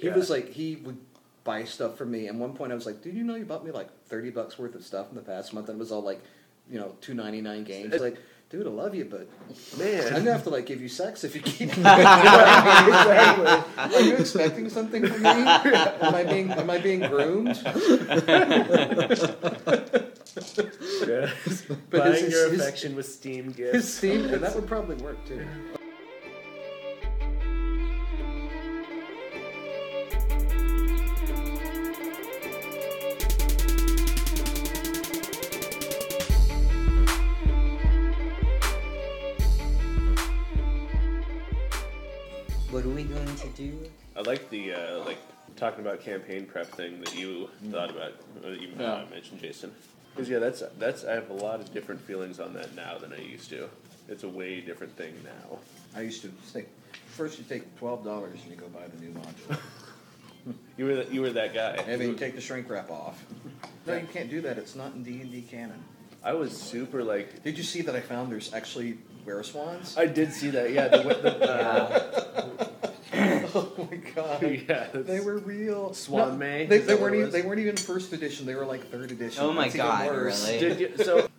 He Yeah. was like he would buy stuff for me. And one point I was like, "Did you know you bought me like thirty bucks worth of stuff in the past month?" And it was all like, you know, two ninety nine games. He's like, dude, I love you, but Man. I'm gonna have to like give you sex if you keep. exactly. Are you expecting something from me? Am I being Am I being groomed? But Buying his- your his- affection with Steam His gifts. Steam, and that would probably work too. Talking about campaign prep thing that you thought about. uh, That you uh, Yeah. mentioned, Jason. Because yeah, that's that's I have a lot of different feelings on that now than I used to. It's a way different thing now. I used to say, first you take twelve dollars and you go buy the new module, You were the, you were that guy. and then you take the shrink wrap off. No, you can't do that. It's not in D and D canon. I was super like. Did you see that I found there's actually were swans? I did see that. Yeah. The, the, uh, oh my god. yeah. They were real. Swan No, May? They, they weren't even. They weren't even first edition. They were like third edition. Oh my That's even God, worse. really? Did you, so, god,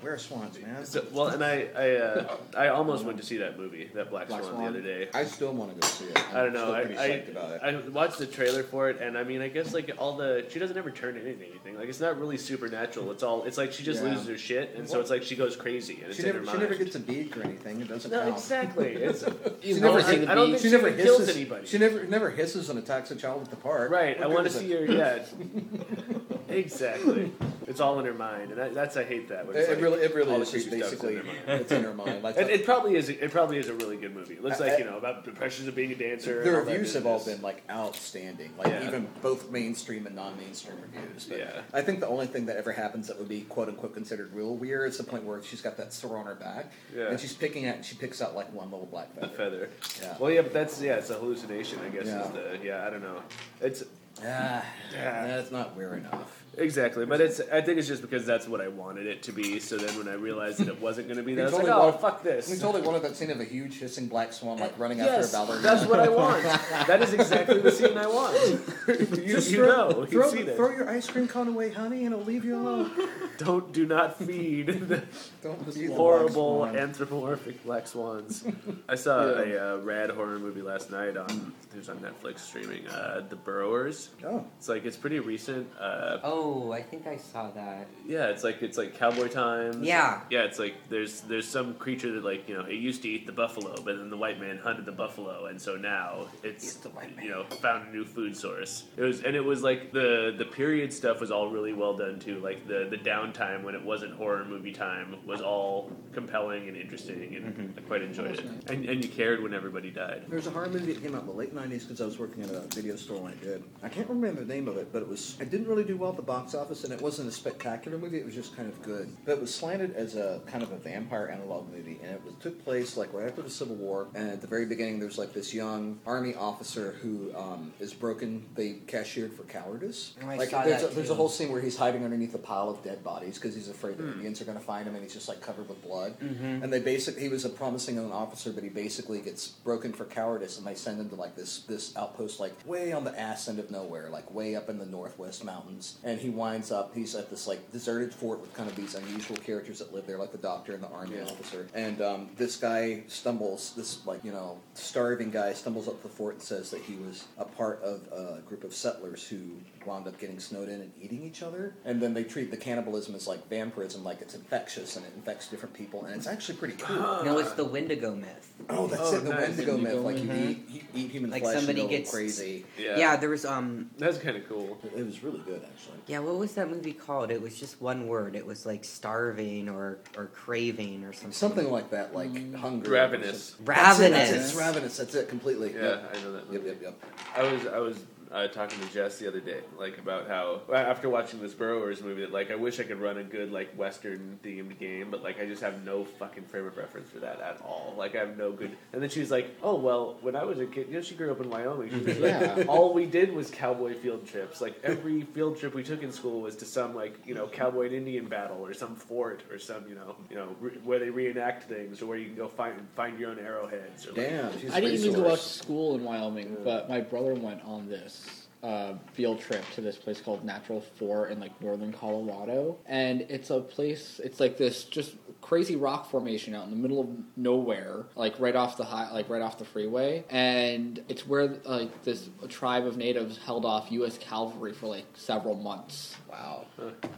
where are swans, man? so well, and I I uh, I almost went to see that movie, that Black, Black Swan, Swan? the other day. I still want to go see it. I'm I don't know. Still I, I, psyched about it. I watched the trailer for it, and I mean, I guess like all the she doesn't ever turn into anything. Like it's not really supernatural. It's all. It's like she just Yeah. loses her shit, and so it's like she goes crazy, and it's she in never, she never gets a beak or anything. It doesn't no, count. exactly. It's, She I never, think- I don't think she she never even kills hisses. anybody. She never never hisses and attacks a child at the park. right. What I want to see her. Yeah, exactly. It's all in her mind, and I, that's I hate that. when it's It, it really, it really is just in basically mind. it's in her mind. Like It, it probably is. It probably is a really good movie. It looks I- like you know about the pressures of being a dancer. the that reviews have all been like outstanding, like Yeah. even both mainstream and non-mainstream reviews. But Yeah. I think the only thing that ever happens that would be quote unquote considered real weird is the point where she's got that sore on her back, Yeah. and she's picking at, and she picks out like one little black a feather. feather. Yeah. Well, yeah, but that's yeah, it's a hallucination. I guess Yeah. is the yeah. I don't know. It's Ah, Yeah. that's not weird enough. Exactly, but it's. I think it's just because that's what I wanted it to be. So then when I realized that it wasn't going to be that, I was like, oh want- fuck We totally wanted that scene of a huge hissing black swan like running Yes, after a ballerina. that's what I want. that is exactly the scene I want. you, Just you throw, know, throw, it. throw your ice cream cone away, honey, and it'll leave you alone. Don't do not feed the Don't the horrible black anthropomorphic black swans. I saw a uh, rad horror movie last night on it was on Netflix streaming. Uh, the Burrowers. Oh, It's like it's pretty recent. Uh, Oh, I think I saw that. yeah, it's like it's like cowboy times. Yeah. Yeah, it's like there's there's some creature that like you know it used to eat the buffalo, but then the white man hunted the buffalo, and so now it's It's the white man. you know found a new food source. It was and it was like the the period stuff was all really well done too. Like the the downtime when it wasn't horror movie time was all compelling and interesting, and Mm-hmm. I quite enjoyed it. And and you cared when everybody died. There's a horror movie that came out in the late '90s because I was working at a video store when I did. I can't remember the name of it, but it was. It didn't really do well at the box office, and it wasn't a spectacular movie. It was just kind of good. But it was slanted as a kind of a vampire analog movie, and it was, took place like right after the Civil War. And at the very beginning, there's like this young army officer who um, is broken. They cashiered for cowardice. Oh, I like saw there's that a, there's a whole scene where he's hiding underneath a pile of dead bodies because he's afraid the Indians are going to find him, and he's just like covered with blood. Mm-hmm. And they basically he was a promising young officer, but he basically gets broken for cowardice, and they send him to like this this outpost like way on the ass end of nowhere, like way up in the northwest mountains. And he winds up he's at this like deserted fort with kind of these unusual characters that live there, like the doctor and the army Yeah. officer. And um, this guy stumbles, this like you know starving guy stumbles up to the fort and says that he was a part of a group of settlers who wound up getting snowed in and eating each other. And then they treat the cannibalism as like vampirism, like it's infectious and it infects different people, and it's actually pretty cool. No, it's the Wendigo myth. Oh, that's Oh, it. The nice. Wendigo myth. Like you Mhm. eat, you eat human Like flesh somebody and go gets- crazy. Yeah, Yeah, there was um that's kind of cool. It was really good, actually. yeah, what was that movie called? It was just one word. It was like starving or or craving or something. Something like that, like hunger. or Ravenous. something. That's it, that's it. Ravenous. It's ravenous. That's it completely. Yeah, Yep. I know that. Yep. Yep. Yep. I was I was uh, talking to Jess the other day, like about how after watching this Burrowers movie, that like I wish I could run a good like Western themed game, but like I just have no fucking frame of reference for that at all. Like I have no good. And then she's like, "Oh well, when I was a kid, you know, she grew up in Wyoming. She was like, Yeah. all we did was cowboy field trips. Like every field trip we took in school was to some like you know cowboy and Indian battle or some fort or some you know you know re- where they reenact things or where you can go find find your own arrowheads. Or, like, Damn, she's I didn't even go out to resource. school in Wyoming, but my brother went on this uh, field trip to this place called Natural Fort in like northern Colorado, and it's a place. It's like this just crazy rock formation out in the middle of nowhere, like right off the high, like right off the freeway, and it's where like this tribe of natives held off U.S. cavalry for like several months. Wow.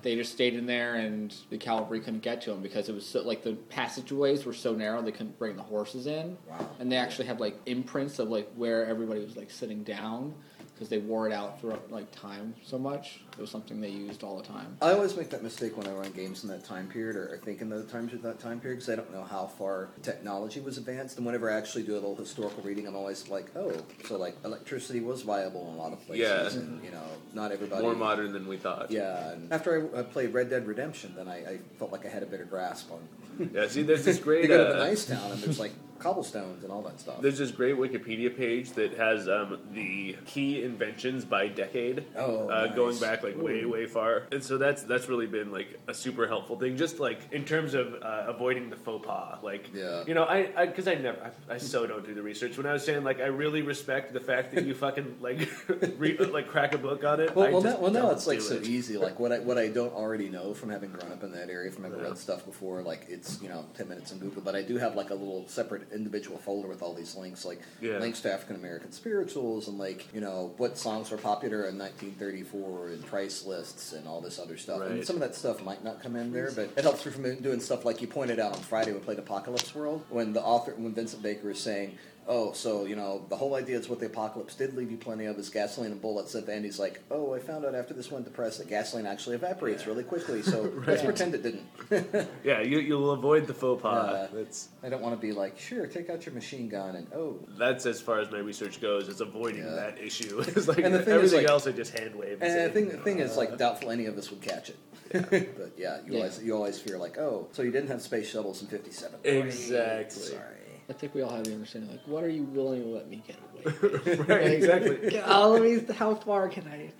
They just stayed in there, and the cavalry couldn't get to them because it was so, like the passageways were so narrow they couldn't bring the horses in. Wow. And they actually had like imprints of like where everybody was like sitting down because they wore it out throughout like time so much. It was something they used all the time. I always make that mistake when I run games in that time period, or think in the times of that time period, because I don't know how far technology was advanced. And whenever I actually do a little historical reading, I'm always like, oh, so like electricity was viable in a lot of places, Yeah. and you know, not everybody. more modern than we thought. Yeah, and after I, I played Red Dead Redemption, then I, I felt like I had a better grasp on. Yeah, see, there's this great. you go to uh, the nice town, and there's like cobblestones and all that stuff. There's this great Wikipedia page that has um, the key inventions by decade, Oh, uh, nice. going back like way way far, and so that's that's really been like a super helpful thing, just like in terms of uh, avoiding the faux pas. Like, Yeah. you know, I because I, never, I, I so don't do the research. When I was saying like I really respect the fact that you fucking like re, like crack a book on it. Well, I well, now, well, now it's like do so easy. Like what I what I don't already know from having grown up in that area, from having Yeah. read stuff before. Like it's you know ten minutes in Google, but I do have like a little separate individual folder with all these links, like Yeah. links to African American spirituals and like you know what songs were popular in 1934 and price lists and all this other stuff. And some of that stuff might not come in there, but it helps you from doing stuff like you pointed out on Friday when we played Apocalypse World when the author when Vincent Baker is saying. Oh, so you know the whole idea is what the apocalypse did leave you plenty of is gasoline and bullets. And Andy's like, "Oh, I found out after this went depressed that gasoline actually evaporates really quickly. So let's pretend it didn't." Yeah, you, you'll avoid the faux pas. Yeah. That's I don't want to be like, "Sure, take out your machine gun," and oh, that's as far as my research goes. Is avoiding Yeah. that issue. It's like And the thing is, everything like- else, I just hand wave. And say, the thing, the thing is, uh, like, doubtful any of us would catch it. but yeah, you Yeah. always you always fear like, oh, so you didn't have space shuttles in '57. Exactly. Sorry. I think we all have the understanding like, what are you willing to let me get away? with? right, exactly. let me, how far can I?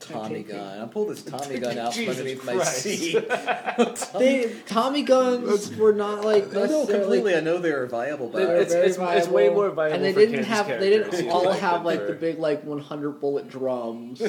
Tommy gun. I pulled this Tommy gun out from underneath my Christ. seat. They, Tommy guns were not like I know completely. I know they were viable, but They were It's- very it's- it's way more viable and they for didn't Kansas have. They didn't all have than like the big like 100 bullet drums.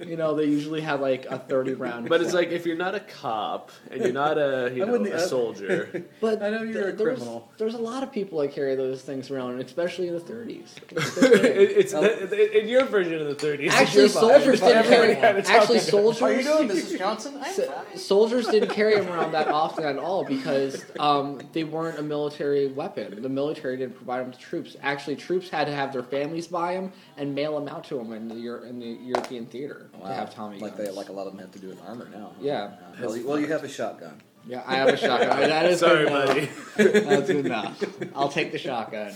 You know, they usually have like a 30 round. But it's like if you're not a cop and you're not a you I know a soldier, But I know you're th- a criminal. There's a lot of people that carry those things around, especially in the 30s. it, it's Oh. the, in your version of the 30s. Actually, you're fine. soldiers didn't Everybody carry. had a Tommy Actually, soldiers. How you doing, Mrs. Johnson? I'm So- soldiers didn't carry them around that often at all because um, they weren't a military weapon. The military didn't provide them to troops. Actually, troops had to have their families buy them and mail them out to them in the in the European theater Wow. to have Tommy like guns. they, like a lot of them have to do with armor now. Yeah. Uh, well, you, well, you have a shotgun. yeah, I have a shotgun. I mean, that is Sorry, good enough. buddy. That's good enough. I'll take the shotgun.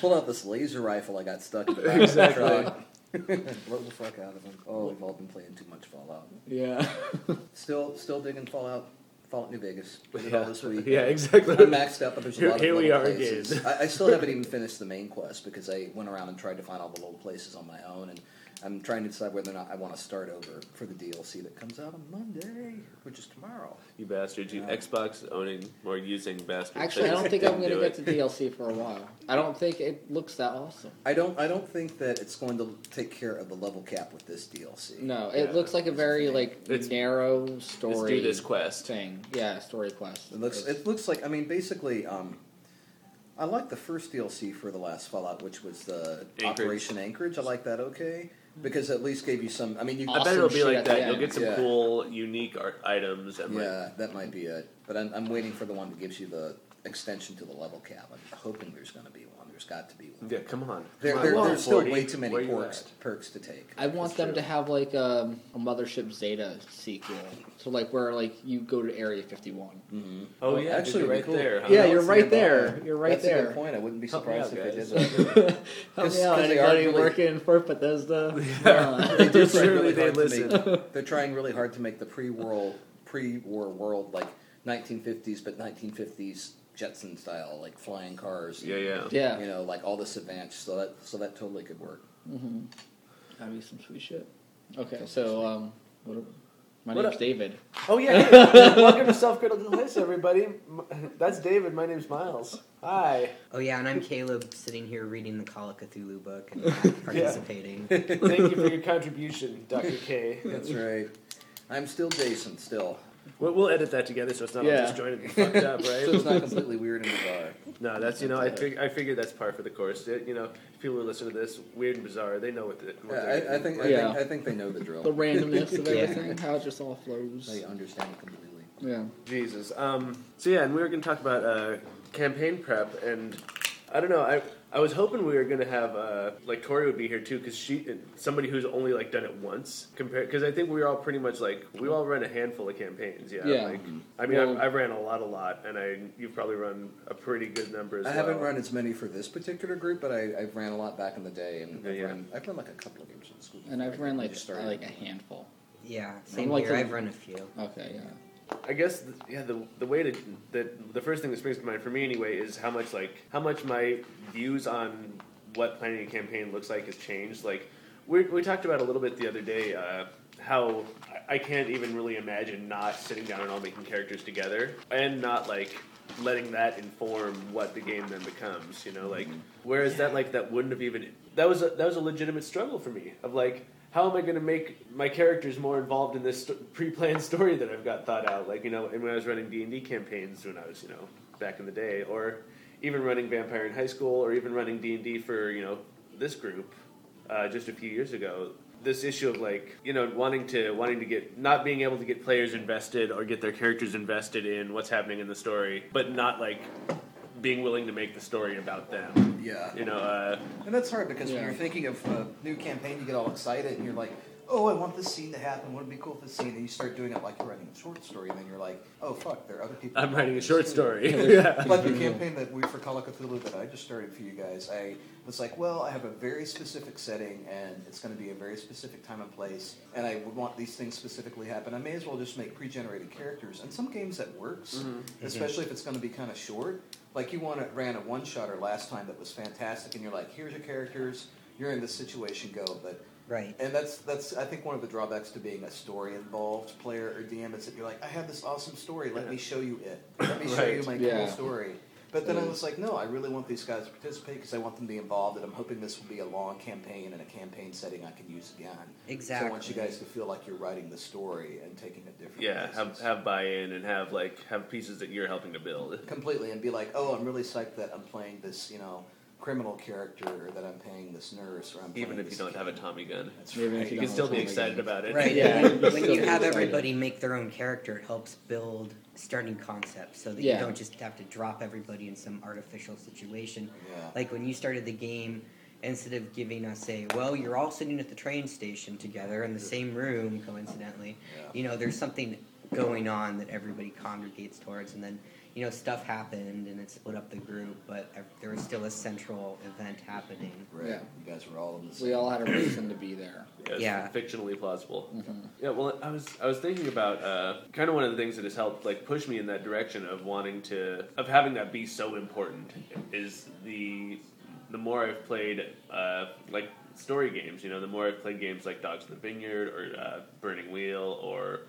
Pull out this laser rifle I got stuck in the back Exactly. of the truck. Blow the fuck out of them. Oh, we've all been playing too much Fallout. Yeah. Still, still digging Fallout. Fallout New Vegas. Did all Yeah. this week. yeah, exactly. I'm maxed out, but there's a Here- lot here of we little are places. again. I, I still haven't even finished the main quest because I went around and tried to find all the little places on my own, and I'm trying to decide whether or not I want to start over for the DLC that comes out on Monday, which is tomorrow. You bastards, you Yeah. Xbox owning or using bastards. Actually, I don't think I'm going to get it. to DLC for a while. I don't think it looks that awesome. I don't. I don't think that it's going to take care of the level cap with this DLC. No, it Yeah. looks like a very like It's- narrow Let's story. do this quest. thing. Yeah, story quest. It looks. It looks like. I mean, basically, um, I like the first DLC for the last Fallout, which was the Anchorage. Operation Anchorage. I like that. Okay, because at least gave you some. I mean, you. I bet it'll be like that. You'll get some Yeah. cool, unique art items and like Yeah, that might be it. But I'm, I'm waiting for the one that gives you the extension to the level cap. I'm hoping there's going to be one. There's got to be one. Yeah, come on. There, Come there, on, there's still 40. way too many you perks, at? perks to take. I want That's them true. to have like um, a Mothership Zeta sequel. So like where like you go to Area 51. Mm-hmm. Oh yeah, actually, it'd be right cool. there. Huh? Yeah, you're right it there. You're right That's a there. good point. I wouldn't be Help me surprised out, if guys. they did that. Help 'Cause- me out, 'cause they are anybody really- working for Bethesda? They Uh, do try Surely really they hard to listen. make- they're trying really hard to make the pre-war, pre-war world like 1950s, but 1950s Jetson style, like flying cars. Yeah, yeah. yeah. You know, like all this advanced. So that so that totally could work. Mm-hmm. That'd be some sweet shit. Okay, so um, what, my What name's up? David. Oh yeah. hey, Welcome to Self Critical Hits, everybody. M- That's David. My name's Miles. Hi. Oh yeah, and I'm Caleb, sitting here reading the Call of Cthulhu book and not participating. Thank you for your contribution, Doctor K. That's right. I'm still Jason. Still, We'll, we'll edit that together so it's not Yeah. all disjointed and fucked up, right? so it's not completely weird and bizarre. No, that's you know I fig- I figured that's par for the course. It- you know, if people who listen to this weird and bizarre, they know what the. What Yeah, they're I, I think I, Yeah. think I think they know the drill. The randomness of Yeah. everything, how it just all flows. They understand it completely. Yeah. Jesus. Um, so yeah, and we were going to talk about uh, campaign prep, and I don't know. I I was hoping we were going to have uh, like Tori would be here too, because she somebody who's only like done it once. Compared, because I think we were all pretty much like we all run a handful of campaigns. Yeah. Yeah. Like, I mean, Well- I've, I've ran a lot, a lot, and I you've probably run a pretty good number as well. I well. haven't run as many for this particular group, but I, I've ran a lot back in the day, and I've, yeah. run, I've run like a couple of games in school. And I've ran I like just started. like a handful. Yeah, same like here. the- I've run a few. Okay, yeah. I guess th- yeah the the way to that the first thing that springs to mind for me anyway is how much like how much my views on what planning a campaign looks like has changed. Like we we talked about a little bit the other day uh, how I can't even really imagine not sitting down and all making characters together and not like letting that inform what the game then becomes. You know, like whereas that like that wouldn't have even that was a, that was a legitimate struggle for me of like how am I going to make my characters more involved in this st- pre-planned story that I've got thought out? Like you know, and when I was running D and D campaigns when I was you know back in the day, or even running Vampire in high school, or even running D and D for you know this group uh, just a few years ago. This issue of like you know wanting to wanting to get not being able to get players invested or get their characters invested in what's happening in the story, but not like being willing to make the story about them. Yeah. You know, uh, And that's hard because Yeah. when you're thinking of a new campaign, you get all excited and you're like, oh, I want this scene to happen. Wouldn't it be cool if this scene? And you start doing it like you're writing a short story, and then you're like, oh, fuck, there are other people. I'm writing a short story. yeah. like the campaign that we for Call of Cthulhu that I just started for you guys, I was like, well, I have a very specific setting and it's going to be a very specific time and place, and I would want these things specifically happen. I may as well just make pre-generated characters. And some games that works, Mm-hmm. especially if it's going to be kind of short. Like you want to ran a one-shotter last time that was fantastic, and you're like, here's your characters, you're in this situation, go. But Right. and that's that's I think one of the drawbacks to being a story involved player or DM is that you're like, I have this awesome story, let me show you it. Let me show you my Yeah. cool story. But then I was like, no, I really want these guys to participate because I want them to be involved, and I'm hoping this will be a long campaign and a campaign setting I can use again. Exactly. So I want you guys to feel like you're writing the story and taking it different. Yeah, have have buy-in and have like have pieces that you're helping to build. completely and be like, oh, I'm really psyched that I'm playing this, you know, criminal character, or that I'm playing this nurse, or I'm Even playing if you this don't have a kid. Tommy gun, That's Even if right. you you don't can still have be Tommy excited gun. about it. Right. Yeah, When, you're when you have everybody make their own character, it helps build starting concepts so that Yeah. you don't just have to drop everybody in some artificial situation. Yeah. Like when you started the game, instead of giving us a, well, you're all sitting at the train station together in the same room, coincidentally, Yeah. you know, there's something going on that everybody congregates towards, and then, you know, stuff happened and it split up the group, but there was still a central event happening. Right. Yeah. You guys were all in the same. We all had a reason to be there. Yeah, it's Yeah. fictionally plausible. Mhm. Yeah, well, I was I was thinking about uh, kind of one of the things that has helped like push me in that direction of wanting to of having that be so important is the the more I've played uh, like story games, you know, the more I've played games like Dogs in the Vineyard or uh, Burning Wheel or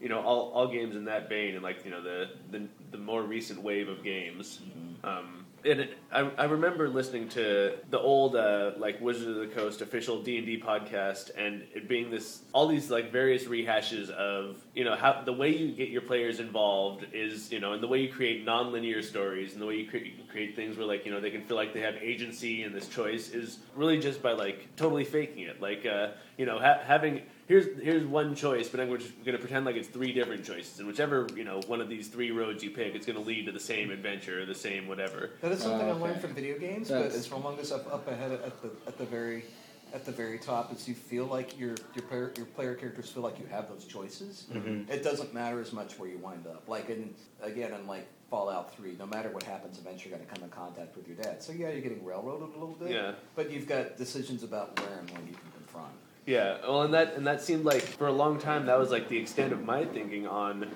you know all, all games in that vein and like you know the the, the more recent wave of games. Um, and it, I, I remember listening to the old uh, like Wizards of the Coast official D and D podcast, and it being this all these like various rehashes of you know how the way you get your players involved is you know and the way you create non-linear stories and the way you create, create things where like you know they can feel like they have agency in this choice is really just by like totally faking it, like uh, you know ha- having here's here's one choice, but I'm going to pretend like it's three different choices, and whichever you know one of these three roads you pick, it's going to lead to the same adventure, the same whatever. That is something Oh, I learned from video games, That's- but as long as up up ahead at the at the very at the very top, is you feel like your your player your player characters feel like you have those choices. Mm-hmm. It doesn't matter as much where you wind up. Like in again in like Fallout Three, no matter what happens, eventually you're going to come in contact with your dad. So yeah, you're getting railroaded a little bit. Yeah. But you've got decisions about where and when you can confront. Yeah, well, and that and that seemed like for a long time that was like the extent of my thinking on,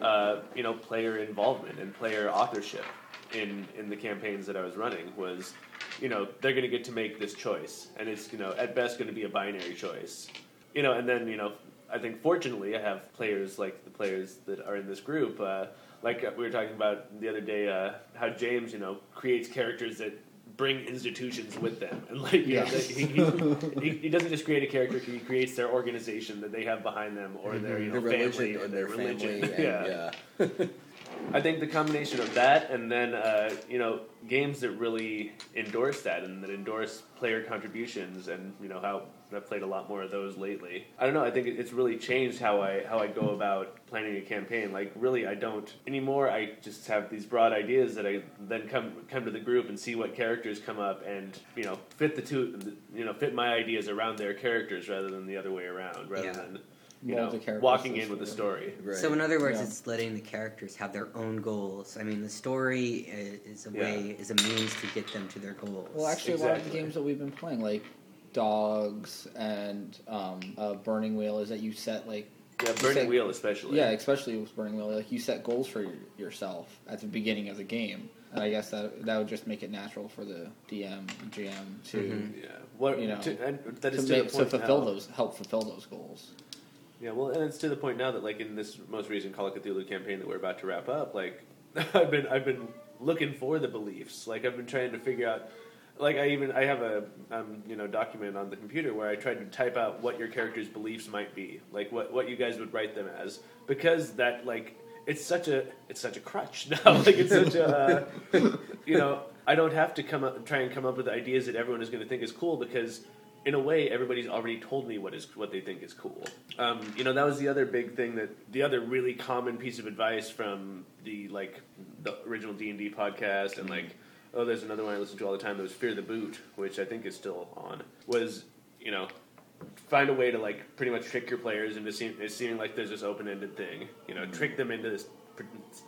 uh, you know, player involvement and player authorship in in the campaigns that I was running was, you know, they're going to get to make this choice, and it's you know at best going to be a binary choice, you know, and then you know I think fortunately I have players like the players that are in this group. Uh, like we were talking about the other day, uh, how James, you know, creates characters that bring institutions with them, and like you know, he, he, he, doesn't just create a character; he creates their organization that they have behind them, or their you know Their family, or and their, their religion. And, yeah. yeah. I think the combination of that and then uh, you know games that really endorse that and that endorse player contributions and you know how I've played a lot more of those lately. I don't know. I think it's really changed how I how I go about planning a campaign. Like really, I don't anymore. I just have these broad ideas that I then come come to the group and see what characters come up and you know fit the two you know fit my ideas around their characters rather than the other way around. Rather Yeah. than you Mold know the walking in with a the story. Right. So in other words, Yeah. it's letting the characters have their own goals. I mean, the story i- is a Yeah. way, is a means to get them to their goals. Well, actually, a lot of the games that we've been playing, like Dogs and um, uh, Burning Wheel, is that you set like Yeah, Burning set- Wheel especially. Yeah, especially with Burning Wheel, like you set goals for your, yourself at the beginning of the game, and I guess that that would just make it natural for the DM, GM to Mhm. Yeah, what You know, to, and that to, to, make, to fulfill now. those, help fulfill those goals. Yeah, well, and it's to the point now that like in this most recent Call of Cthulhu campaign that we're about to wrap up, like I've been I've been looking for the beliefs. Like I've been trying to figure out. Like I even I have a um, you know document on the computer where I tried to type out what your character's beliefs might be, like what what you guys would write them as, because that like it's such a it's such a crutch now. like it's such a uh, you know I don't have to come up try and come up with ideas that everyone is going to think is cool because in a way everybody's already told me what is what they think is cool. Um, you know that was the other big thing that the other really common piece of advice from the like the original D and D podcast and like oh there's another one I listen to all the time that was Fear the Boot which I think is still on was you know find a way to like pretty much trick your players into it seeming like there's this open-ended thing. You know, trick them into this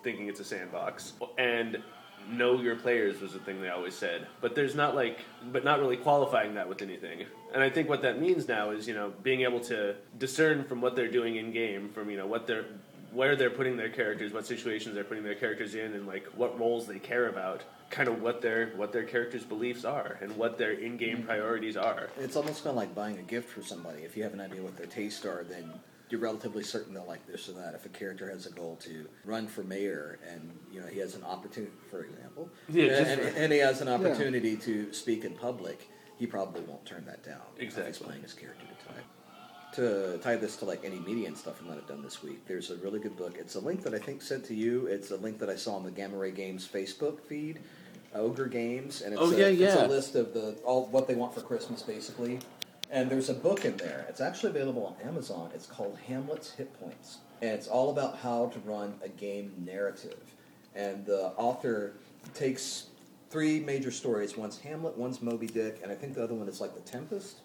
thinking it's a sandbox and know your players was the thing they always said. But there's not like, but not really qualifying that with anything. And I think what that means now is you know being able to discern from what they're doing in game, from you know what they're where they're putting their characters, what situations they're putting their characters in, and like what roles they care about. Kind of what their what their characters' beliefs are and what their in-game mm-hmm. priorities are. It's almost kind of like buying a gift for somebody. If you have an idea what their tastes are, then you're relatively certain they'll like this or that. If a character has a goal to run for mayor and you know he has an opportunity, for example, Yeah, just and, for- and he has an opportunity to speak in public, he probably won't turn that down. If he's playing his character to type. To tie this to like any media and stuff I might have done this week, there's a really good book. It's a link that I think sent to you. It's a link that I saw on the Gamma Ray Games Facebook feed, Ogre Games, and it's, Oh, a, yeah, it's yeah. a list of the all what they want for Christmas, basically. And there's a book in there. It's actually available on Amazon. It's called Hamlet's Hit Points, and it's all about how to run a game narrative. And the author takes three major stories. One's Hamlet, one's Moby Dick, and I think the other one is like The Tempest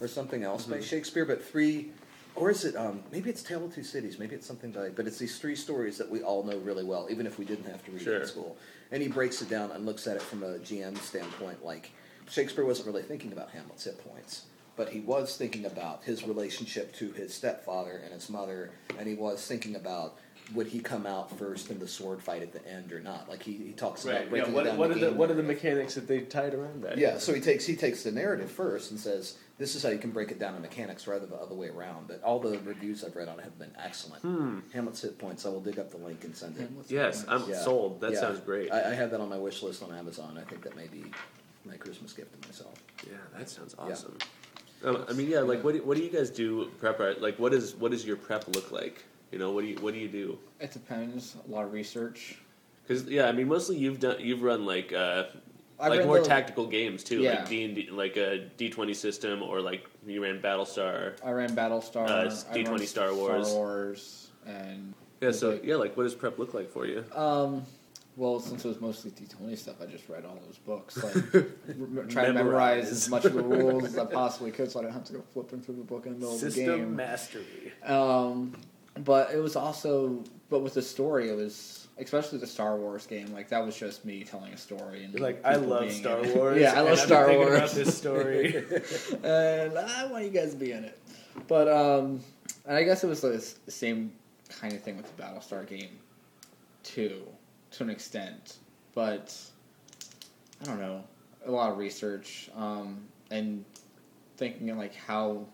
or something else by Shakespeare. But three, or is it? Um, maybe it's Tale of Two Cities. Maybe it's something like. But it's these three stories that we all know really well, even if we didn't have to read it in school. And he breaks it down and looks at it from a GM standpoint. Like Shakespeare wasn't really thinking about Hamlet's hit points. But he was thinking about his relationship to his stepfather and his mother, and he was thinking about would he come out first in the sword fight at the end or not. Like he, he talks about Right. Yeah. breaking it What, down what to are the game what are the mechanics that they tied around that? Yeah, so he takes he takes the narrative first and says this is how you can break it down in mechanics rather than the other way around. But all the reviews I've read on it have been excellent. Hmm. Hamlet's hit points. I will dig up the link and send it. Yes, I'm Yeah. sold. That Yeah. sounds great. I, I have that on my wish list on Amazon. I think that may be my Christmas gift to myself. yeah, that sounds awesome. Um, I mean, yeah, like what do, what do you guys do prep? Like, what is what does your prep look like? You know, what do you what do you do? It depends. A lot of research. Because yeah, I mean, mostly you've done you've run like uh, I like more the- tactical games too, Yeah. like D and D, like a D twenty system, or like you ran Battlestar. I ran Battlestar. Uh, D20 Star Wars. Star Wars, and Yeah, so yeah, like what does prep look like for you? um, well, since it was mostly D twenty stuff, I just read all those books. Like, r- try to memorize Memorize. as much of the rules as I possibly could, so I didn't have to go flipping through the book in the middle of the System game. mastery. Um, but it was also, but with the story, it was especially the Star Wars game. Like that was just me telling a story and like, I love Star. Wars. yeah, I love Star Wars. About this story. and I want you guys to be in it. But um, and I guess it was the s- the same kind of thing with the Battlestar game, too, to an extent. But I don't know, a lot of research um, and thinking like how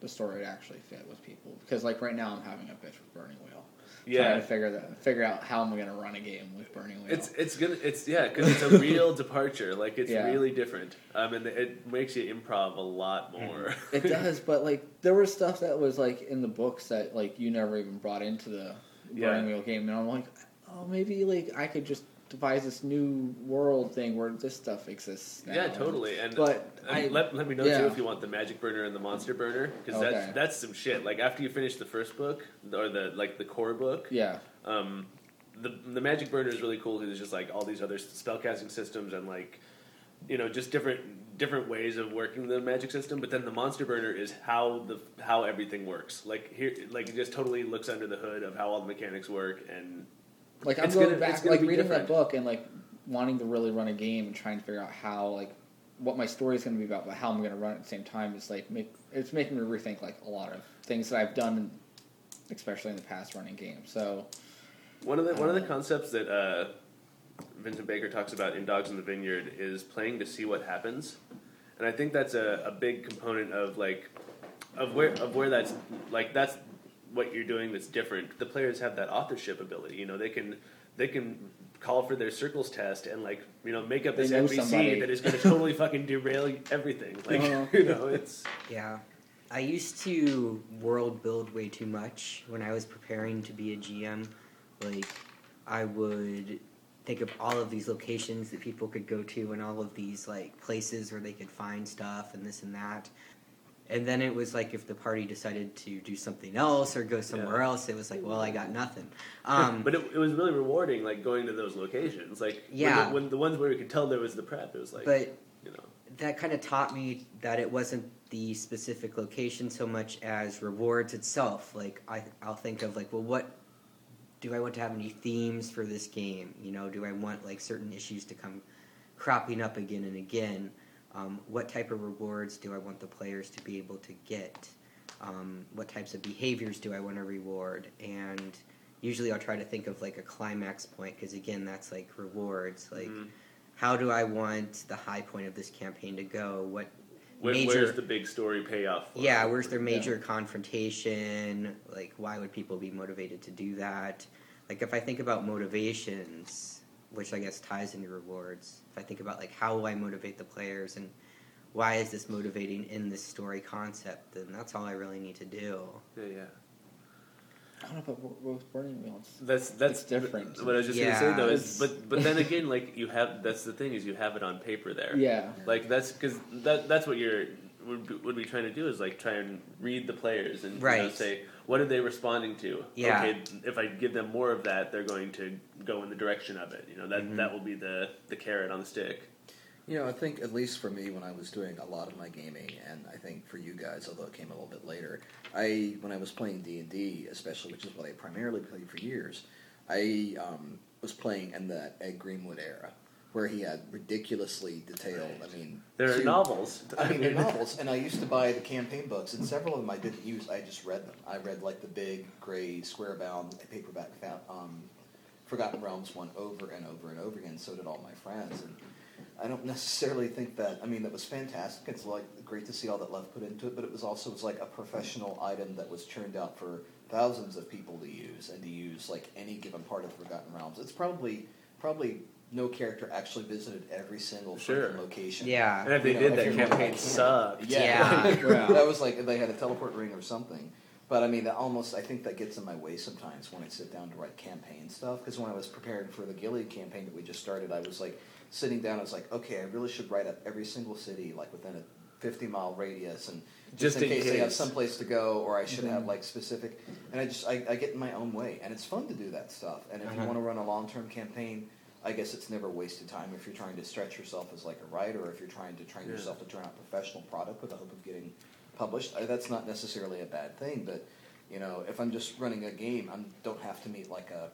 the story would actually fit with people. Because like right now, I'm having a bitch with Burning Wheel. Trying yeah, to figure that figure out how am I'm gonna run a game with Burning Wheel. it's it's gonna it's yeah because it's a real departure. Like it's Yeah. really different. Um, and it makes you improv a lot more. It does, but like there was stuff that was like in the books that like you never even brought into the Yeah. Burning Wheel game, and I'm like, oh, maybe like I could just devise this new world thing where this stuff exists. Now. Yeah, totally. And, But and I- let, let me know yeah. too if you want the magic burner and the monster burner because Okay. that's that's some shit. Like after you finish the first book or the like the core book, Yeah, um, the the magic burner is really cool because it's just like all these other spellcasting systems and like you know just different different ways of working the magic system. But then the monster burner is how the how everything works. Like here, like it just totally looks under the hood of how all the mechanics work and like I'm It's going gonna- back, like reading different. that book and like wanting to really run a game and trying to figure out how like what my story is going to be about, but how I'm going to run it at the same time is like make it's making me rethink like a lot of things that I've done, especially in the past running games. So One of the one of the Uh, concepts that uh, Vincent Baker talks about in Dogs in the Vineyard is playing to see what happens, and I think that's a, a big component of like of where of where that's like that's what you're doing that's different. The players have that authorship ability. You know, they can they can call for their circles test and like you know make up this know NPC somebody. that is going to totally fucking derail everything. Like Uh-huh. you know, it's Yeah. I used to world build way too much when I was preparing to be a GM. Like, I would think of all of these locations that people could go to and all of these, like, places where they could find stuff and this and that. And then it was like if the party decided to do something else or go somewhere Yeah. else, it was like, well, I got nothing. Um, but it, it was really rewarding, like going to those locations. Like when Yeah. the, when the ones where you could tell there was the prep, it was like but you know. that kind of taught me that it wasn't the specific location so much as rewards itself. Like I, I'll think of like, well, what do I want to have any themes for this game? You know, do I want like certain issues to come cropping up again and again? Um, what type of rewards do I want the players to be able to get? Um, what types of behaviors do I want to reward? And usually I'll try to think of like a climax point because again, that's like rewards. Like, Mhm. how do I want the high point of this campaign to go? What Where, major? Where's the big story payoff? Yeah, where's their major confrontation? Like, why would people be motivated to do that? Like, if I think about motivations, which I guess ties into rewards, if I think about like how will I motivate the players and why is this motivating in this story concept, then that's all I really need to do. yeah, yeah. I don't know, but w- with Burning Wheel, it's, That's that's different. What I was just Yeah, gonna say though is, but but then again, like you have that's the thing is you have it on paper there. yeah. Like that's because that that's what you're would be, would be trying to do is like try and read the players and you know, Right. say what are they responding to. Yeah. Okay, if I give them more of that, they're going to go in the direction of it. You know that Mhm. that will be the the carrot on the stick. You know, I think at least for me, when I was doing a lot of my gaming, and I think for you guys, although it came a little bit later, I when I was playing D and D, especially, which is what I primarily played for years, I um, was playing in that Ed Greenwood era, where he had ridiculously detailed. I mean, There are to- novels. I mean, they're novels, and I used to buy the campaign books, and several of them I didn't use. I just read them. I read like the big gray square bound paperback fa- um, Forgotten Realms one over and over and over again. So did all my friends, and I don't necessarily think that. I mean, that was fantastic. It's like great to see all that love put into it, but it was also it's like a professional item that was churned out for thousands of people to use, and to use like any given part of Forgotten Realms. It's probably probably no character actually visited every single Sure. location. Yeah. And if they You did, if that campaign back in. sucked. Yeah, Yeah. that was like they had a teleport ring or something. But I mean, that almost I think that gets in my way sometimes when I sit down to write campaign stuff. Because when I was preparing for the Gilead campaign that we just started, I was like, sitting down, I was like, okay, I really should write up every single city like within a fifty mile radius and. Just in in case they have case. someplace to go, or I should have like specific, and I just I, I get in my own way, and it's fun to do that stuff. And if you Uh-huh. want to run a long term campaign, I guess it's never wasted time if you're trying to stretch yourself as like a writer, or if you're trying to train Yeah. yourself to turn out a professional product with the hope of getting published. I, that's not necessarily a bad thing, but you know, if I'm just running a game, I don't have to meet like a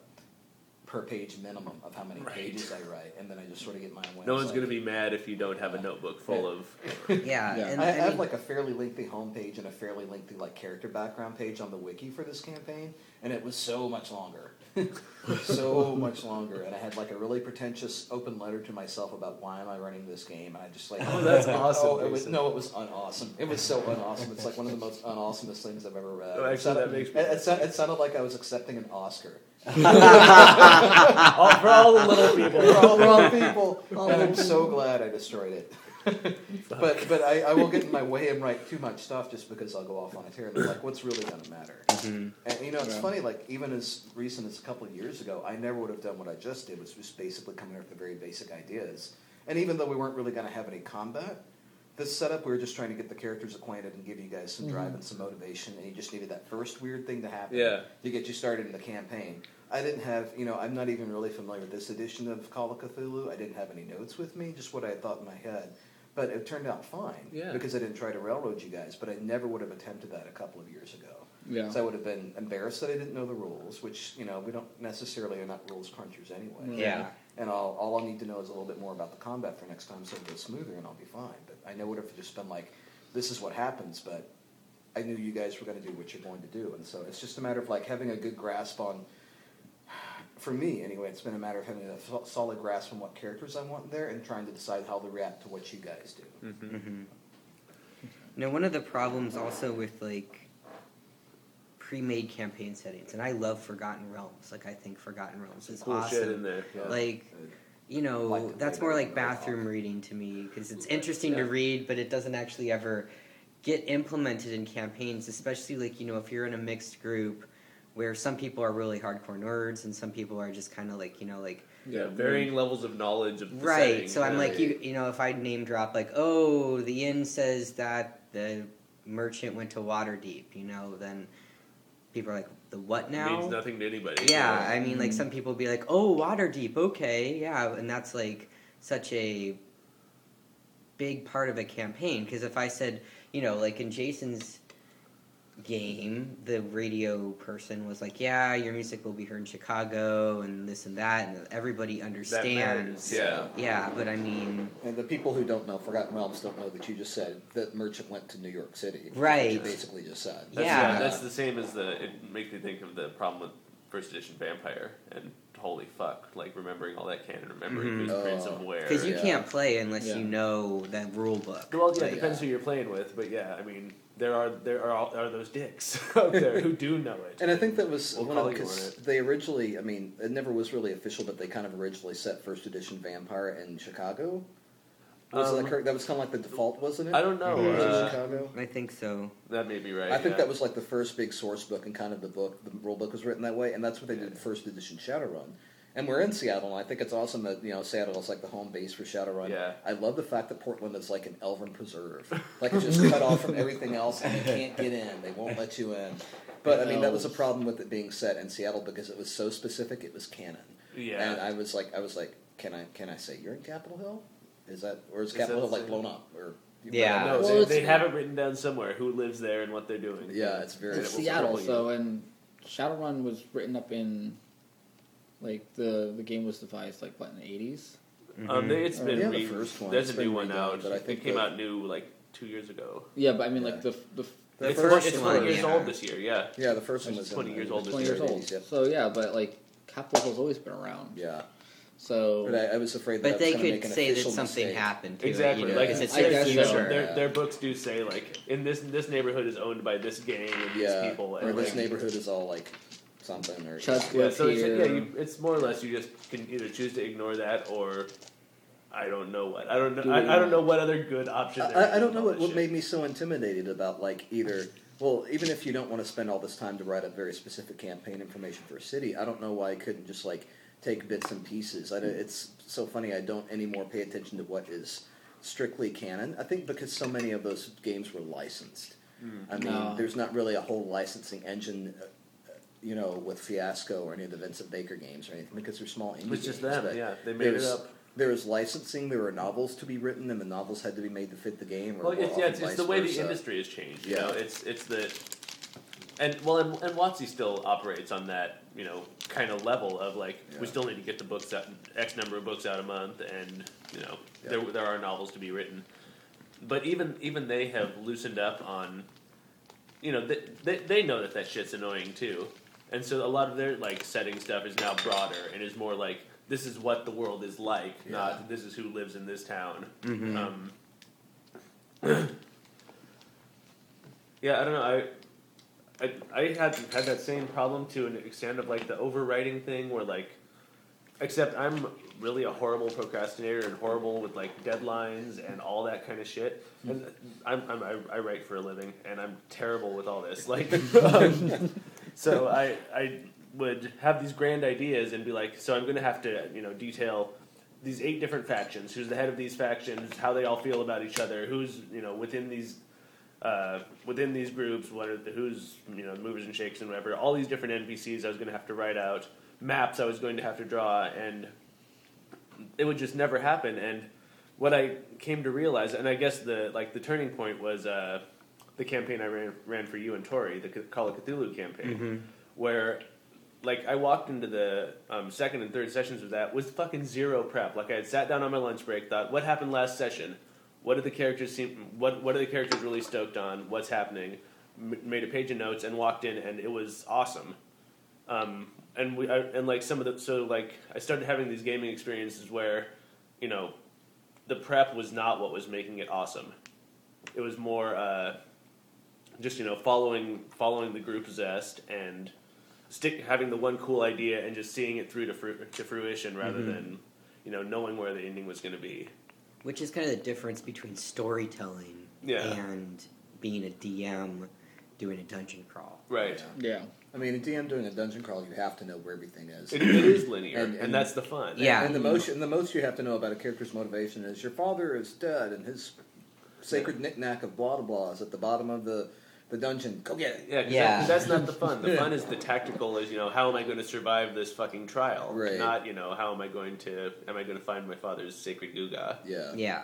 per page minimum of how many Right. pages I write, and then I just sort of get my own way. No It's one's like- gonna be mad if you don't have a notebook full of. Yeah, Yeah. and I, I I have mean- like a fairly lengthy homepage and a fairly lengthy like character background page on the wiki for this campaign, and it was so much longer, so much longer. And I had like a really pretentious open letter to myself about why am I running this game, and I just like Oh, that's awesome, Oh, it was, Jason. no, it was unawesome. It was so unawesome. It's like one of the most unawesomest things I've ever read. Oh, It sounded- that makes me- it, it, sounded, it sounded like I was accepting an Oscar. All, for all the little people. For all the wrong people, and I'm so glad I destroyed it. but but I, I will get in my way and write too much stuff just because I'll go off on a tear and be like, what's really going to matter? Mhm. And you know, it's Yeah. funny. Like even as recent as a couple of years ago, I never would have done what I just did, which was basically coming up with the very basic ideas. And even though we weren't really going to have any combat, this setup we were just trying to get the characters acquainted and give you guys some drive mm-hmm. and some motivation, and you just needed that first weird thing to happen Yeah. to get you started in the campaign. I didn't have, you know, I'm not even really familiar with this edition of Call of Cthulhu. I didn't have any notes with me, just what I had thought in my head. But it turned out fine Yeah. because I didn't try to railroad you guys. But I never would have attempted that a couple of years ago. Yeah. So I would have been embarrassed that I didn't know the rules, which you know we don't necessarily are not rules crunchers anyway. Yeah. And all, all I'll need to know is a little bit more about the combat for next time, so it'll go smoother, and I'll be fine. But I know would have just been like, this is what happens, but I knew you guys were going to do what you're going to do, and so it's just a matter of like having a good grasp on. For me, anyway, it's been a matter of having a solid grasp on what characters I want there, and trying to decide how to react to what you guys do. Mm-hmm. Now, one of the problems also with like pre-made campaign settings, and I love Forgotten Realms. Like I think Forgotten Realms is Cool shit in awesome. there. Yeah. Like you know, Like that's more like wrote it off. bathroom reading to me because it's interesting to read, but it doesn't actually ever get implemented in campaigns. Especially like you know, if you're in a mixed group where some people are really hardcore nerds and some people are just kind of like you know like yeah, varying levels of knowledge of the right setting, so i'm yeah. like you you know if i name drop like oh the inn says that the merchant went to waterdeep you know then people are like the what now means nothing to anybody. yeah i mean like some people be like oh waterdeep, okay yeah and that's like such a big part of a campaign because if i said you know like in jason's game the radio person was like yeah your music will be heard in chicago and this and that and everybody understands matters. Yeah. yeah, but I mean, And the people who don't know Forgotten Realms don't know that you just said that merchant went to New York City. which is what Right. You basically just said. That's, Yeah. that's the same as the. It makes me think of the problem with first edition Vampire and holy fuck, like remembering all that canon, remembering Mhm. who's Prince Oh. of where. because you yeah. can't play unless Yeah. you know that rule book. Well, yeah, it Like, depends who you're playing with, but yeah, I mean, there are there are all, are those dicks out there who do know it. And I think that was We'll one of call you because it. they originally, I mean, it never was really official, but they kind of originally set first edition Vampire in Chicago. Was Um, that correct? That was kind of like the default, wasn't it? I don't know. Mhm. Uh, Chicago? I think so. that may be right. I think yeah. that was like the first big source book and kind of the book, the rule book was written that way, and that's what they did in first edition Shadowrun. And we're in Seattle, and I think it's awesome that you know Seattle is like the home base for Shadowrun. Yeah. I love the fact that Portland is like an elven preserve, like it's just cut off from everything else, and you can't get in. They won't let you in. But I mean, that was a problem with it being set in Seattle because it was so specific. It was canon, Yeah. and I was like, I was like, can I can I say you're in Capitol Hill? Is that or is, Is Capitol Hill like blown up or? Yeah. no, Well, they, they have it written down somewhere who lives there and what they're doing. Yeah, it's very. It's it was Seattle, so and Shadowrun was written up in like the the game was devised like what in the eighties. Um, they, it's Oh, been yeah, the first one. There's It's a new one redone, out. but I think it came the- out new like two years ago. Yeah, but I mean Yeah. like the the The it's first it's one, 20 years yeah. old this year. Yeah. Yeah, the first one was 20 in, years old this twenty years old. Yep. So yeah, but like Capitol Hill's always been around. Yeah, So but I, I was afraid that But they could make an say that something mistake. happened to Exactly. it, you know, like because it's, it's I their guess you so. their, their books do say like in this this neighborhood is owned by this gang and these Yeah, people. or And, this like, neighborhood is all like something or Chuck Yeah, so it's, here. yeah, you, it's more or less you just can either choose to ignore that or I don't know what I don't know Do what I, I don't know what other good option. I, there I- I don't know what, what made me so intimidated about like either. Well, even if you don't want to spend all this time to write up very specific campaign information for a city, I don't know why I couldn't just like take bits and pieces. I, don't- it's so funny. I don't anymore pay attention to what is strictly canon. I think because so many of those games were licensed. I mean, No. there's not really a whole licensing engine. uh, You know, with Fiasco or any of the Vincent Baker games or anything, because they're small indie It was just games, them. Yeah, they made it there's- up. There was licensing. There were novels to be written, and the novels had to be made to fit the game. Or Well, it's, more yeah, it's, it's the way the industry has changed. You Yeah. know, it's it's the and well, and, and WotC still operates on that you know kind of level of like we Yeah. still need to get the books out, X number of books out a month, and you know Yeah. there there are novels to be written. But even even they have loosened up on, you know, they, they they know that that shit's annoying too, and so a lot of their like setting stuff is now broader and is more like this is what the world is like, not this is who lives in this town. Mhm. Um, yeah, I don't know. I, I, I had had that same problem to an extent of like the overwriting thing, where like, except I'm really a horrible procrastinator and horrible with like deadlines and all that kind of shit. And I'm, I'm I, I write for a living, and I'm terrible with all this. Like, um, so I I would have these grand ideas and be like, so I'm gonna have to you know detail these eight different factions. Who's the head of these factions? How they all feel about each other? Who's you know within these uh, within these groups? What are the who's you know movers and shakes and whatever? All these different NPCs I was going to have to write out. Maps I was going to have to draw, and it would just never happen. And what I came to realize, and I guess the like the turning point was uh, the campaign I ran ran for you and Tori, the Call of Cthulhu campaign, where like I walked into the um, second and third sessions of that with fucking zero prep. Like I had sat down on my lunch break, thought, what happened last session? What did the characters seem? What what are the characters really stoked on? What's happening? M- made a page of notes and walked in, and it was awesome. Um, and we I, and like some of the so like I started having these gaming experiences where, you know, the prep was not what was making it awesome. It was more uh, just you know following following the group zest and stick having the one cool idea and just seeing it through to, fru- to fruition rather than you know knowing where the ending was going to be. Which is kind of the difference between storytelling Yeah. and being a DM doing a dungeon crawl. Right. Yeah. Yeah. I mean, a DM doing a dungeon crawl, you have to know where everything is. It, it is linear, And- and, and- that's the fun. Yeah. And the mm-hmm. most, and the most you have to know about a character's motivation is your father is dead, and his sacred knickknack of blah blah blah is at the bottom of the, the dungeon. Go get it. Yeah, 'cause Yeah. that- that's not the fun. The fun is the tactical. Is you know how am I going to survive this fucking trial? Right. Not you know how am I going to am I going to find my father's sacred guga? Yeah. Yeah.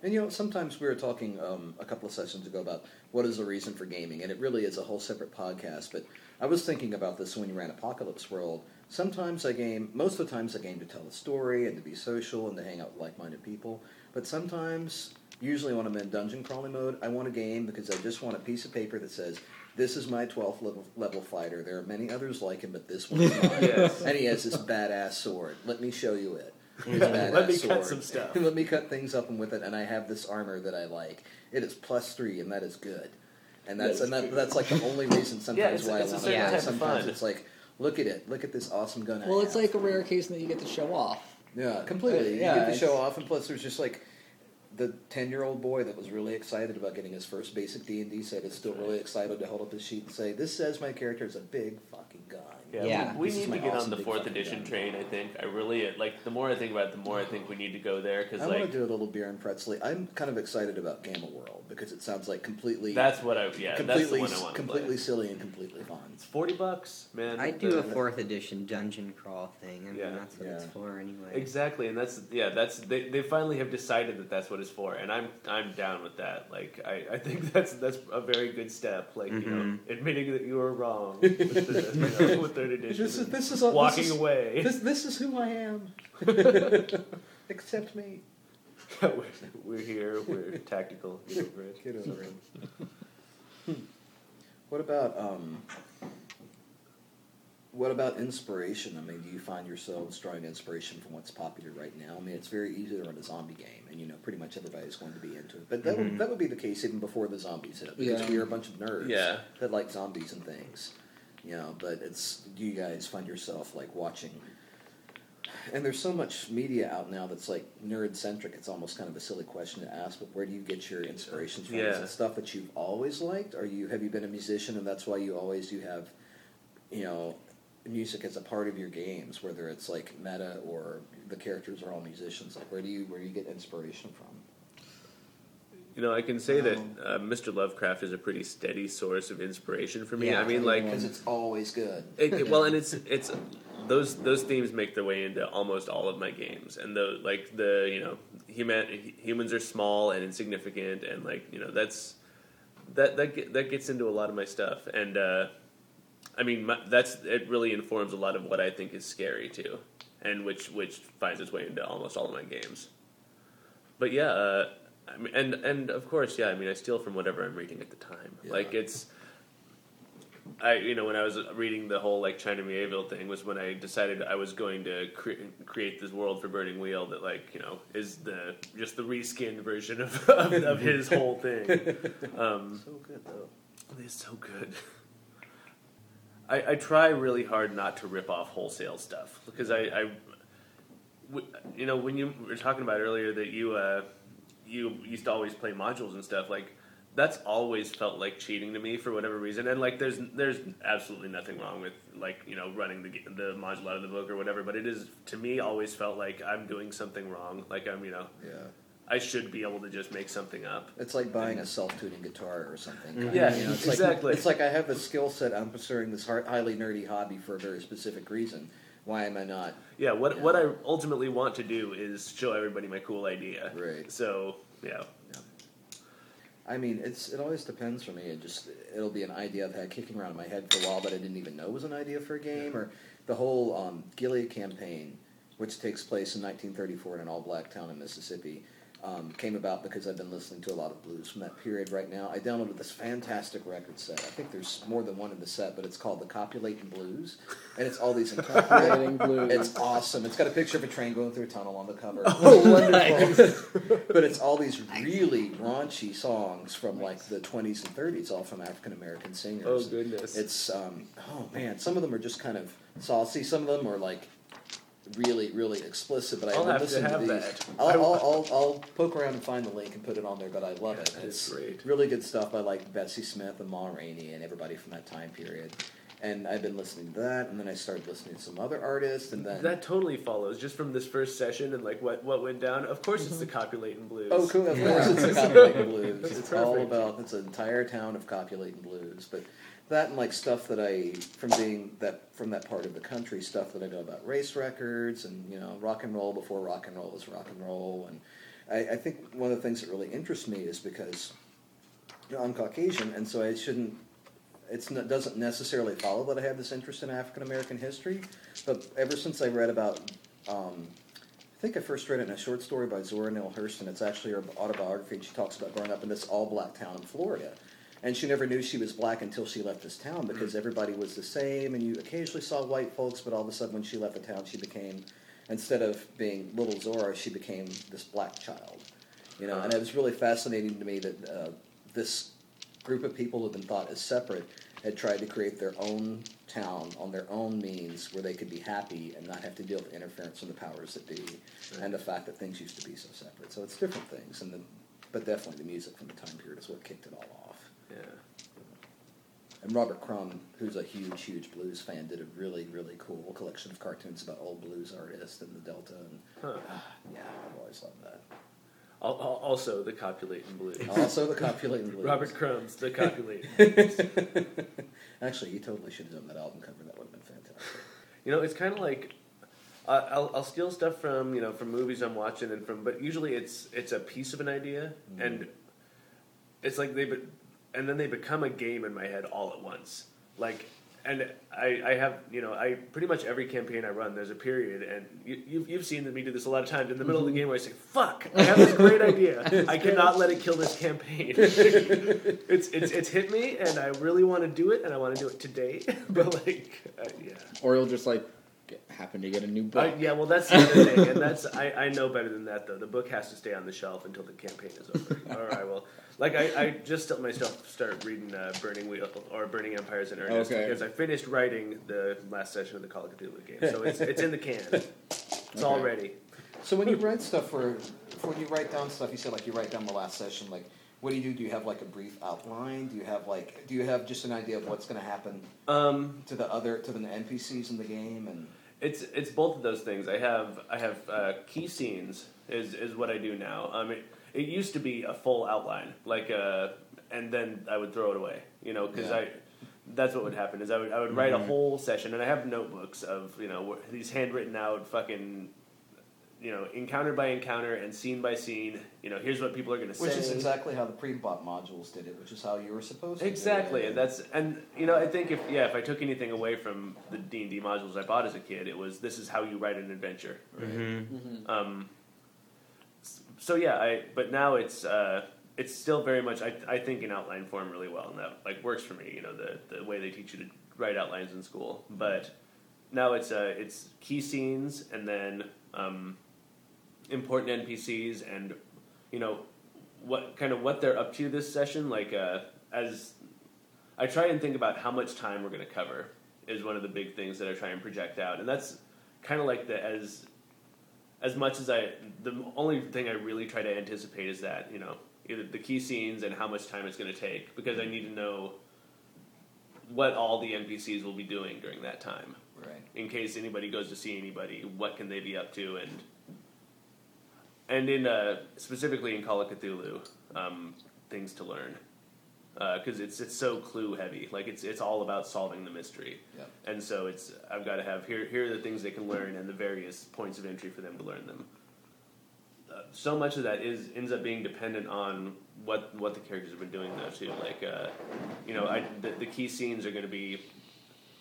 And you know, sometimes we were talking um, a couple of sessions ago about what is the reason for gaming, and it really is a whole separate podcast. But I was thinking about this when you ran Apocalypse World. Sometimes I game, most of the times I game to tell a story and to be social and to hang out with like-minded people. But sometimes, usually when I'm in dungeon crawling mode, I want a game because I just want a piece of paper that says, "This is my 12th level, level fighter. There are many others like him, but this one is mine." Yes. And he has this badass sword. Let me show you it. His Let badass me cut some stuff. Let me cut things up and with it, and I have this armor that I like. It is plus three, and that is good. And that's That and that, good. that's like the only reason sometimes it's- why it's a I want to certain play. type of Sometimes fun. it's like, look at it, look at this awesome gun. I Well, it's have. like a rare occasion that you get to show off. yeah, completely. Yeah, you get to show off, and plus there's just like the ten year old boy that was really excited about getting his first basic D and D set is still really excited to hold up his sheet and say, "This says my character is a big fucking gun." Yeah, Yeah. we, we need my to get awesome on the fourth edition gun. train. I think I really like. The more I think about it, the more I think we need to go there because I like want to do a little beer and pretzel. I'm kind of excited about Gamma World because it sounds like completely that's what I yeah that's the completely one I want to completely play. silly and completely fun. It's forty bucks, man. I do The- a fourth edition dungeon crawl thing. I mean, Yeah. that's what it's for anyway. Exactly, and that's yeah, that's they, they finally have decided that that's what it's for, and I'm I'm down with that. Like I, I think that's that's a very good step. Like you know, Mhm. admitting that you were wrong with, the, you know, with third edition, This is this is all- walking this is, away. This this is who I am. Accept me. we're, we're here. We're tactical. Get over it. Get over it. what about um? What about inspiration? I mean, do you find yourselves drawing inspiration from what's popular right now? I mean, it's very easy to run a zombie game, and you know, pretty much everybody's going to be into it. But that would Mhm. that would be the case even before the zombies hit, because Yeah. we are a bunch of nerds Yeah. that like zombies and things. You know, but it's do you guys find yourself like watching? And there's so much media out now that's like nerd centric. It's almost kind of a silly question to ask, but where do you get your inspirations from? Is Yeah. it stuff that you've always liked? Are you have you been a musician and that's why you always you have, you know, music as a part of your games, whether it's like meta or the characters are all musicians? Like, where do you where do you get inspiration from? You know, I can say that uh, Mr. Lovecraft is a pretty steady source of inspiration for me. Yeah. I mean, like, Because it's always good. It, it- well, and it's it's those those themes make their way into almost all of my games, and the like the you know human humans are small and insignificant, and like you know that's that that that gets into a lot of my stuff, and uh, I mean my, that's it really informs a lot of what I think is scary too, and which which finds its way into almost all of my games. But yeah, uh, I mean, and and of course, yeah, I mean I steal from whatever I'm reading at the time. Yeah. Like it's. I you know when I was reading the whole like China Mieville thing was when I decided I was going to cre- create this world for Burning Wheel that like you know is the just the reskinned version of of, of his whole thing. Um, So good though. it's so good. I, I try really hard not to rip off wholesale stuff because I, I w- you know, when you were talking about earlier that you uh, you used to always play modules and stuff like that's always felt like cheating to me for whatever reason and like there's there's absolutely nothing wrong with like you know running the the module out of the book or whatever but it is to me always felt like I'm doing something wrong like I'm you know Yeah. I should be able to just make something up It's like buying a self-tuning guitar or something. Mhm. Yeah, You know, it's exactly. Like, it's like I have a skill set. I'm pursuing this highly nerdy hobby for a very specific reason. Why am I not? Yeah, what Yeah. what I ultimately want to do is show everybody my cool idea. Right. So yeah, I mean, it's it always depends for me. It just it'll be an idea I've had kicking around in my head for a while, but I didn't even know was an idea for a game. Or the whole um, Gilead campaign, which takes place in 1934 in an all-black town in Mississippi, um, came about because I've been listening to a lot of blues from that period. Right now, I downloaded this fantastic record set. I think there's more than one in the set, but it's called the Copulating Blues, and it's all these Copulating Blues. It's awesome. It's got a picture of a train going through a tunnel on the cover. Oh, wonderful. but it's all these really raunchy songs from like the 20s and 30s, all from African American singers. oh goodness. It's um, oh man, some of them are just kind of saucy. Some of them are like really, really explicit. But I I'll would have to listen have these. that. I'll, I'll, I'll, I'll poke around and find the link and put it on there. But I love it. That's It's great. really good stuff by like Bessie Smith and Ma Rainey and everybody from that time period. And I've been listening to that, and then I started listening to some other artists, and then that totally follows just from this first session and like what what went down. Of course, it's the mm-hmm. copulating blues. Oh, cool. Of Yeah. course, it's the copulating blues. That's It's all perfect. about it's an entire town of copulating blues. But that and like stuff that I from being that from that part of the country, stuff that I know about race records and you know rock and roll before rock and roll was rock and roll. And I, I think one of the things that really interests me is because you know, I'm Caucasian, and so I shouldn't. It's not, doesn't necessarily follow that I have this interest in African American history, but ever since I read about um, I think I first read it in a short story by Zora Neale Hurston. It's actually her autobiography, and she talks about growing up in this all-black town in Florida. And she never knew she was black until she left this town because everybody was the same, and you occasionally saw white folks, but all of a sudden when she left the town, she became, instead of being little Zora, she became this black child. You know, and it was really fascinating to me that uh, this group of people who had been thought as separate had tried to create their own town on their own means where they could be happy and not have to deal with interference from the powers that be and the fact that things used to be so separate. So it's different things, and the, but definitely the music from the time period is what kicked it all off. Yeah. And Robert Crumb, who's a huge, huge blues fan, did a really, really cool collection of cartoons about old blues artists and the Delta. And Huh. yeah, I've always loved that. Al- al- Also, the copulating blues. Also, the copulating blues. Robert Crumbs, the copulating. Actually, he totally should have done that album cover. That would have been fantastic. You know, it's kind of like I'll, I'll steal stuff from you know from movies I'm watching and from, but usually it's it's a piece of an idea, Mhm. and it's like they, be, and then they become a game in my head all at once. Like, and I, I have you know I pretty much every campaign I run there's a period, and you, you've you've seen me do this a lot of times in the middle of the game where I say, "Fuck, I have this great idea. I cannot let it kill this campaign." it's it's it's hit me, and I really want to do it, and I want to do it today, but like, uh, yeah. Or you'll just like get, happen to get a new book. I, yeah, well, that's the other thing, and that's I, I know better than that though. The book has to stay on the shelf until the campaign is over. All right, well, like I, I just let myself start reading uh, Burning Wheel or Burning Empires in earnest Okay. because I finished writing the last session of the Call of Cthulhu game, so it's it's in the can. It's all ready. So when you write stuff for, for when you write down stuff, you said like you write down the last session. Like, what do you do? Do you have like a brief outline? Do you have like do you have just an idea of what's going to happen Um, to the other to the NPCs in the game and It's it's both of those things. I have I have uh, key scenes is is what I do now. Um, it, it used to be a full outline, like uh, and then I would throw it away. You know, because Yeah. I that's what would happen is I would I would write a whole session, and I have notebooks of you know these handwritten out fucking. You know, encounter by encounter and scene by scene. You know, here's what people are going to say. which is exactly how the pre-bought modules did it, which is how you were supposed to. do Exactly, and that's and you know I think if yeah if I took anything away from the D and D modules I bought as a kid, it was this is how you write an adventure. Mm-hmm. Um, so yeah, I but now it's uh, it's still very much I, I think in outline form really well, and that like works for me. You know the the way they teach you to write outlines in school, but now it's uh, it's key scenes and then um, important NPCs and you know what kind of what they're up to this session. Like uh, as I try and think about how much time we're going to cover is one of the big things that I try and project out, and that's kind of like the as as much as I the only thing I really try to anticipate is that you know either the key scenes and how much time it's going to take because I need to know what all the NPCs will be doing during that time right. in case anybody goes to see anybody what can they be up to and and in uh, specifically in Call of Cthulhu um, things to learn because it's it's so clue heavy like it's it's all about solving the mystery Yep. and so it's I've got to have here here are the things they can learn and the various points of entry for them to learn them. Uh, so much of that is ends up being dependent on what what the characters have been doing though too. Like uh, you know, I, the, the key scenes are going to be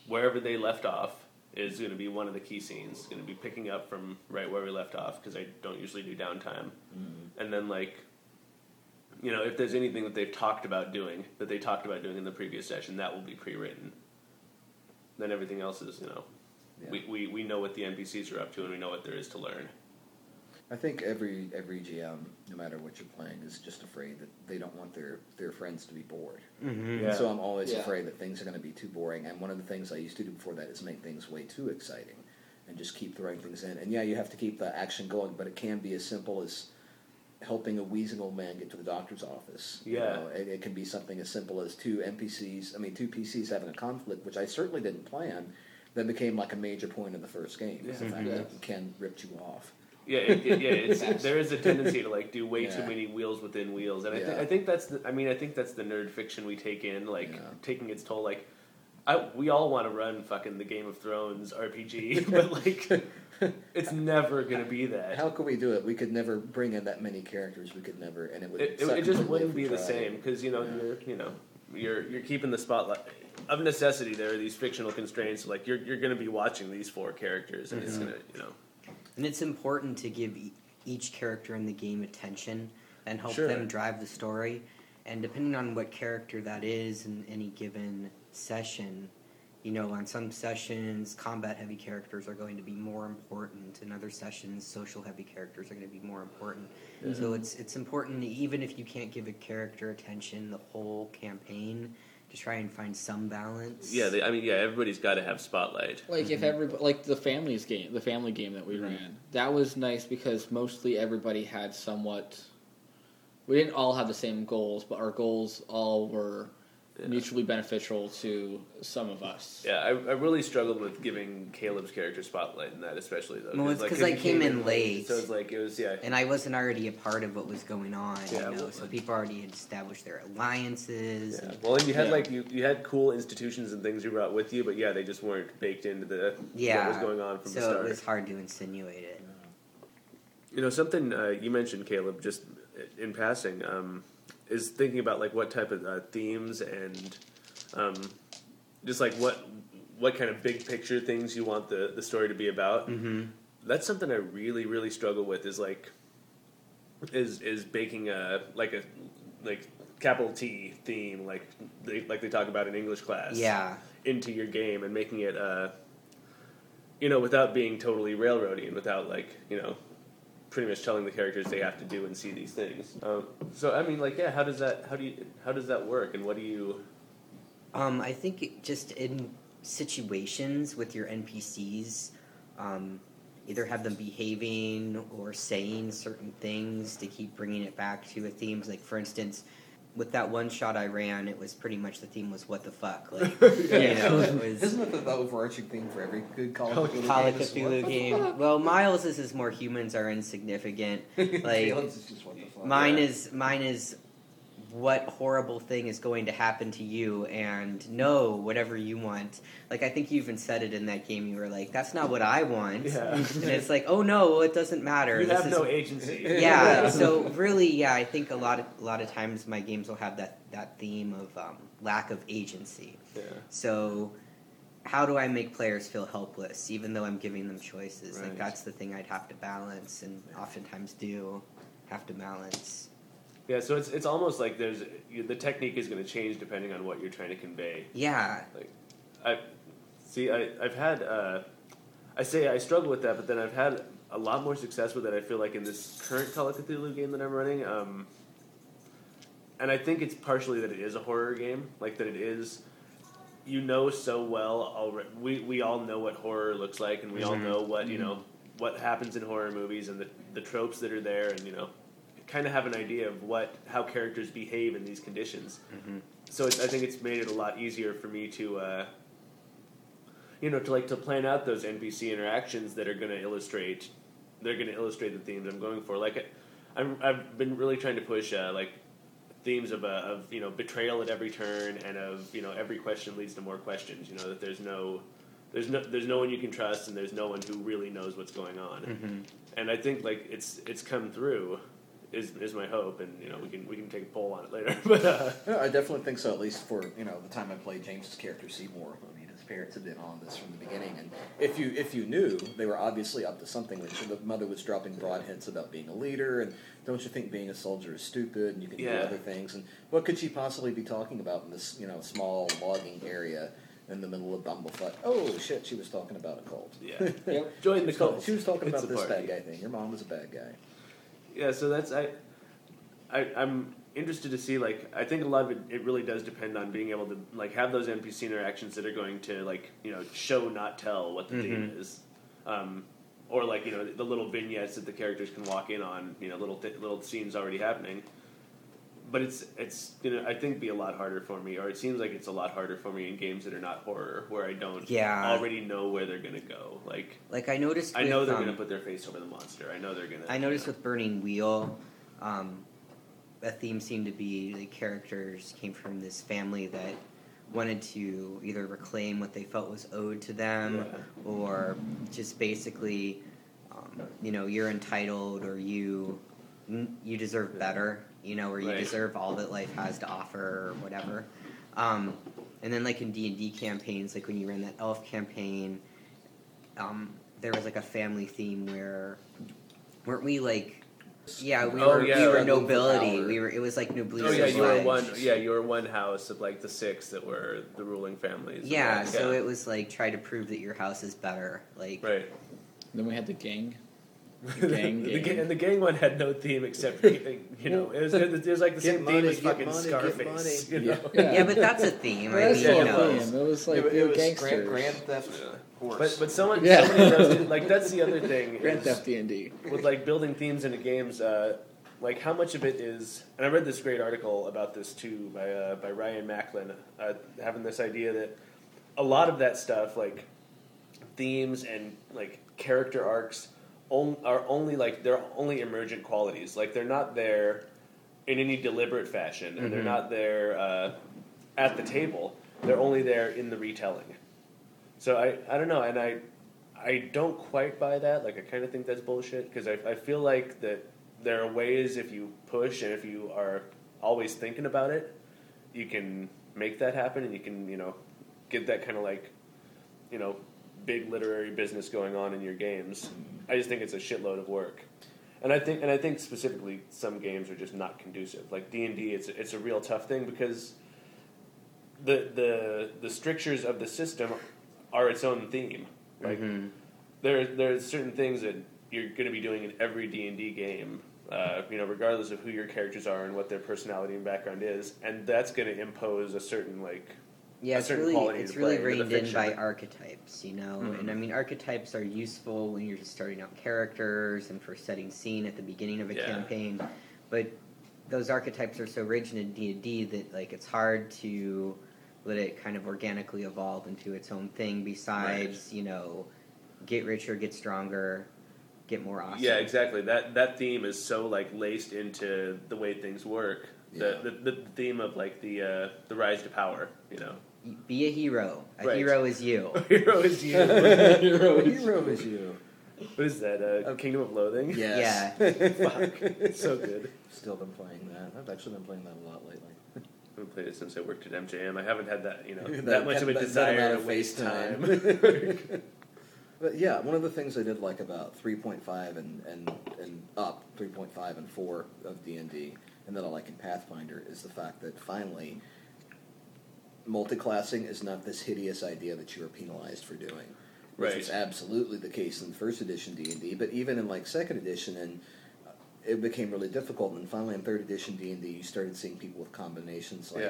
wherever they left off is going to be one of the key scenes. Going to be picking up from right where we left off because I don't usually do downtime, mm-hmm. and then like. You know, if there's anything that they've talked about doing, that they talked about doing in the previous session, that will be pre-written then everything else is you know Yeah. we, we, we know what the npcs are up to and we know what there is to learn I think every every GM, no matter what you're playing, is just afraid that they don't want their their friends to be bored. Mm-hmm. Yeah. So I'm always Yeah. afraid that things are going to be too boring. And one of the things I used to do before that is make things way too exciting, and just keep throwing things in. And yeah, you have to keep the action going, but it can be as simple as helping a wheezing old man get to the doctor's office. You Yeah. know, it, it can be something as simple as two NPCs. I mean, two PCs having a conflict, which I certainly didn't plan. That became like a major point in the first game. is the Yeah. fact Yeah. that Ken ripped you off. Yeah it, it- yeah it's, there is a tendency to like do way too many wheels within wheels and I, th- I think that's the, i mean i think that's the nerd fiction we take in like Yeah. taking its toll like I, we all want to run fucking the Game of Thrones RPG, but like, it's never gonna be that. How could we do it? We could never bring in that many characters. We could never, and it would. it, it, just wouldn't be the same because you know Yeah. you're you know you're you're keeping the spotlight of necessity. There are these fictional constraints. Like you're you're going to be watching these four characters, and Mm-hmm. it's gonna you know And it's important to give e- each character in the game attention and help Sure. them drive the story. And depending on what character that is in any given session, you know, on some sessions, combat heavy characters are going to be more important. In other sessions, social heavy characters are going to be more important. So mm-hmm. it's it's important, even if you can't give a character attention the whole campaign, to try and find some balance. yeah. They, I mean yeah, everybody's got to have spotlight. Like if every like the families game, the family game that we Mhm. ran, that was nice because mostly everybody had somewhat. We didn't all have the same goals, but our goals all were Yeah. Mutually beneficial to some of us. Yeah, I, I really struggled with giving Caleb's character spotlight in that, especially though. Well, it's like, 'cause I he came in late. so it's like it was yeah. And I wasn't already a part of what was going on, Yeah, you know. well, So people already had established their alliances. Yeah. And, Well, and you had Yeah. like you, you had cool institutions and things you brought with you, but yeah, they just weren't baked into the yeah, what was going on from so the start. it was hard to insinuate it. You know, something uh, you mentioned, Caleb, just in passing, um, is thinking about like what type of uh, themes and um, just like what what kind of big picture things you want the, the story to be about. Mm-hmm. That's something I really really struggle with. Is like is is baking a like a like capital T theme like they like they talk about in English class Yeah, into your game and making it uh you know without being totally railroady and without like you know pretty much telling the characters they have to do and see these things um, so i mean like yeah how does that how do you how does that work and what do you um, I think it just in situations with your NPCs, um, either have them behaving or saying certain things to keep bringing it back to a theme. Like for instance, with that one shot I ran, it was pretty much the theme was what the fuck. Like, you know, it was Isn't that the, the overarching theme for every good Call of oh, Cthulhu Call of game? is what Cthulhu game. Well, Miles's is more humans are insignificant. Like, is just what the fuck. Mine Yeah. is mine is what horrible thing is going to happen to you and no whatever you want. Like I think you even said it in that game. You were like, "That's not what I want," Yeah. and it's like, "Oh no, well, it doesn't matter." You This have is no agency. yeah. So really, yeah, I think a lot of a lot of times my games will have that that theme of um, lack of agency. Yeah. So. How do I make players feel helpless, even though I'm giving them choices? Like that's the thing I'd have to balance, and oftentimes do have to balance. Yeah, so it's it's almost like there's you, the technique is going to change depending on what you're trying to convey. Yeah, Like, I see. I I've had. Uh, I say I struggle with that, but then I've had a lot more success with it. I feel like in this current Call of Cthulhu game that I'm running, um, and I think it's partially that it is a horror game, like that it is. You know so well already. We we all know what horror looks like, and we all Mhm. know what you know what happens in horror movies and the the tropes that are there, and you know, kind of have an idea of what how characters behave in these conditions Mhm. so it's, I think it's made it a lot easier for me to, uh, you know, to like to plan out those NPC interactions that are going to illustrate, they're going to illustrate the themes I'm going for. Like, I, I'm, I've been really trying to push uh, like themes of, uh, of you know betrayal at every turn and of you know every question leads to more questions. You know that there's no. There's no, there's no one you can trust, and there's no one who really knows what's going on. Mhm. And I think like it's it's come through, is is my hope, and you know we can we can take a poll on it later. but uh, Yeah, I definitely think so. At least for you know the time I played James's character Seymour. I mean, his parents had been on this from the beginning, and if you if you knew, they were obviously up to something. Which the mother was dropping broad hints about being a leader, and don't you think being a soldier is stupid, and you can Yeah. do other things, and what could she possibly be talking about in this you know small logging area? In the middle of Bumblefuck. Oh shit! She was talking about a cult. yeah, Yep. join the She was talking- cult. She was talking It's about this party. bad guy thing. Your mom was a bad guy. Yeah, so that's I, I I'm interested to see like I think a lot of it it really does depend on being able to like have those NPC interactions that are going to like you know show not tell what the theme is, um, or like you know the little vignettes that the characters can walk in on you know little th- little scenes already happening. But it's it's gonna I think be a lot harder for me, or it seems like it's a lot harder for me in games that are not horror, where I don't Yeah. already know where they're gonna go. Like Like I noticed. I with, know they're um, gonna put their face over the monster. I know they're gonna. I noticed with Burning Wheel, um, a theme seemed to be the characters came from this family that wanted to either reclaim what they felt was owed to them, Yeah. or just basically, um, you know, you're entitled or you you deserve better, you know, or you Right. deserve all that life has to offer or whatever. Um, and then like in D and D campaigns, like when you ran that elf campaign, um, there was like a family theme where weren't we like yeah we Oh, were yeah, we were nobility we were it was like nobility. Oh yeah, you were one. Yeah, you were one house of like the six that were the ruling families. yeah Right, so it was like try to prove that your house is better like right. Then we had the gang. The gang the, game. and the gang one had no theme except you know it was, it was like the Get same money, theme as fucking money, Scarface. You know? Yeah. yeah but that's a theme I That's mean, yeah, you know theme. It was like it, we were was gangsters. Grand, Grand Theft Yeah. Horse. But but someone Yeah. somebody does it, like that's the other thing Grand is Theft D and D. with like building themes into games. Uh, like how much of it is, and I read this great article about this too by uh, by Ryan Macklin, uh, having this idea that a lot of that stuff, like themes and like character arcs, on, are only like they're only emergent qualities. Like they're not there in any deliberate fashion, and they're Mhm. not there uh, at the table. They're only there in the retelling. So I I don't know, and I I don't quite buy that. Like I kind of think that's bullshit because I I feel like that there are ways if you push and if you are always thinking about it, you can make that happen, and you can you know get that kind of like you know big literary business going on in your games. I just think it's a shitload of work. And I think, and I think specifically, some games are just not conducive. Like D and D, it's it's a real tough thing because the the the strictures of the system are its own theme. Like mhm. there are certain things that you're going to be doing in every D and D game. Uh, you know, regardless of who your characters are and what their personality and background is, and that's going to impose a certain like yeah it's really it's really reined in by archetypes you know Mhm. and I mean archetypes are useful when you're just starting out characters and for setting scene at the beginning of a Yeah. campaign but those archetypes are so rich in D and D that like it's hard to let it kind of organically evolve into its own thing. Besides, you know, get richer, get stronger, get more awesome. Yeah, exactly. That that theme is so like laced into the way things work. The, the, the theme of like the uh, the rise to power. You know, Be a hero. A Right. hero is you. A hero is you. Hero is- Hero is you. what is that? Uh, Kingdom of Loathing. Yes. Fuck, it's so good. Still been playing that. I've actually been playing that a lot lately. I haven't played it since I worked at MJM. I haven't had that you know that, That- much of a that- that desire to waste FaceTime. time. But yeah, one of the things I did like about 3.5 and, and, and up, 3.5 and 4 of D&D, and that I like in Pathfinder, is the fact that finally multi-classing is not this hideous idea that you are penalized for doing. Which Right. was absolutely the case in first edition D&D, but even in like second edition and it became really difficult and finally in third edition D&D you started seeing people with combinations like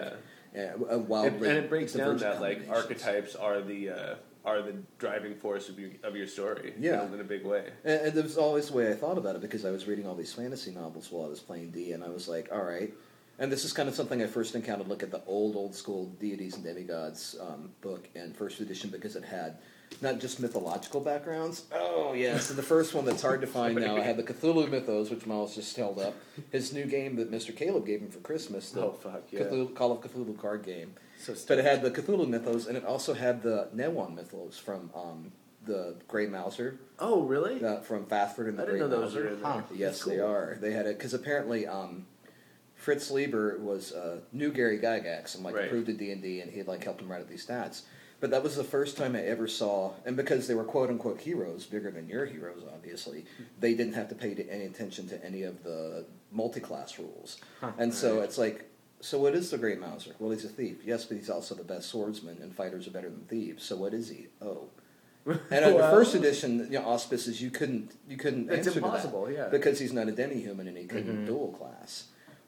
Yeah. uh, uh, It- and it breaks down that like archetypes are the uh, are the driving force of your of your story. Yeah. in a big way. And, and it was always the way I thought about it because I was reading all these fantasy novels while I was playing D, and I was like, all right. And this is kind of something I first encountered. Look at the old, old school deities and demigods um, book and first edition because it had not just mythological backgrounds. Oh yes, and the first one that's hard to find now. I had the Cthulhu mythos, which Miles just held up. His new game that Mr. Caleb gave him for Christmas. The Oh, fuck, yeah. Cthulhu, Call of Cthulhu card game. So But it had the Cthulhu mythos, and it also had the Nehwon mythos from um, the Grey Mouser Oh really? uh, from Fafhrd and the I didn't Great know those Mouser. were in there. Huh. Yes, That's they are. They had it because apparently um, Fritz Leiber was uh, knew Gary Gygax and like Right. approved of D and D, and he like helped him write up these stats. But that was the first time I ever saw, and because they were quote unquote heroes, bigger than your heroes, obviously, they didn't have to pay to any attention to any of the multi-class rules. Huh. And so Right. it's like, so what is the Great Mouser? Well, he's a thief. Yes, but he's also the best swordsman, and fighters are better than thieves. So what is he? Oh. And in the first edition, you know, auspices you couldn't you couldn't It's answer to that impossible, yeah. because he's not a demi-human and he couldn't Mhm. dual class.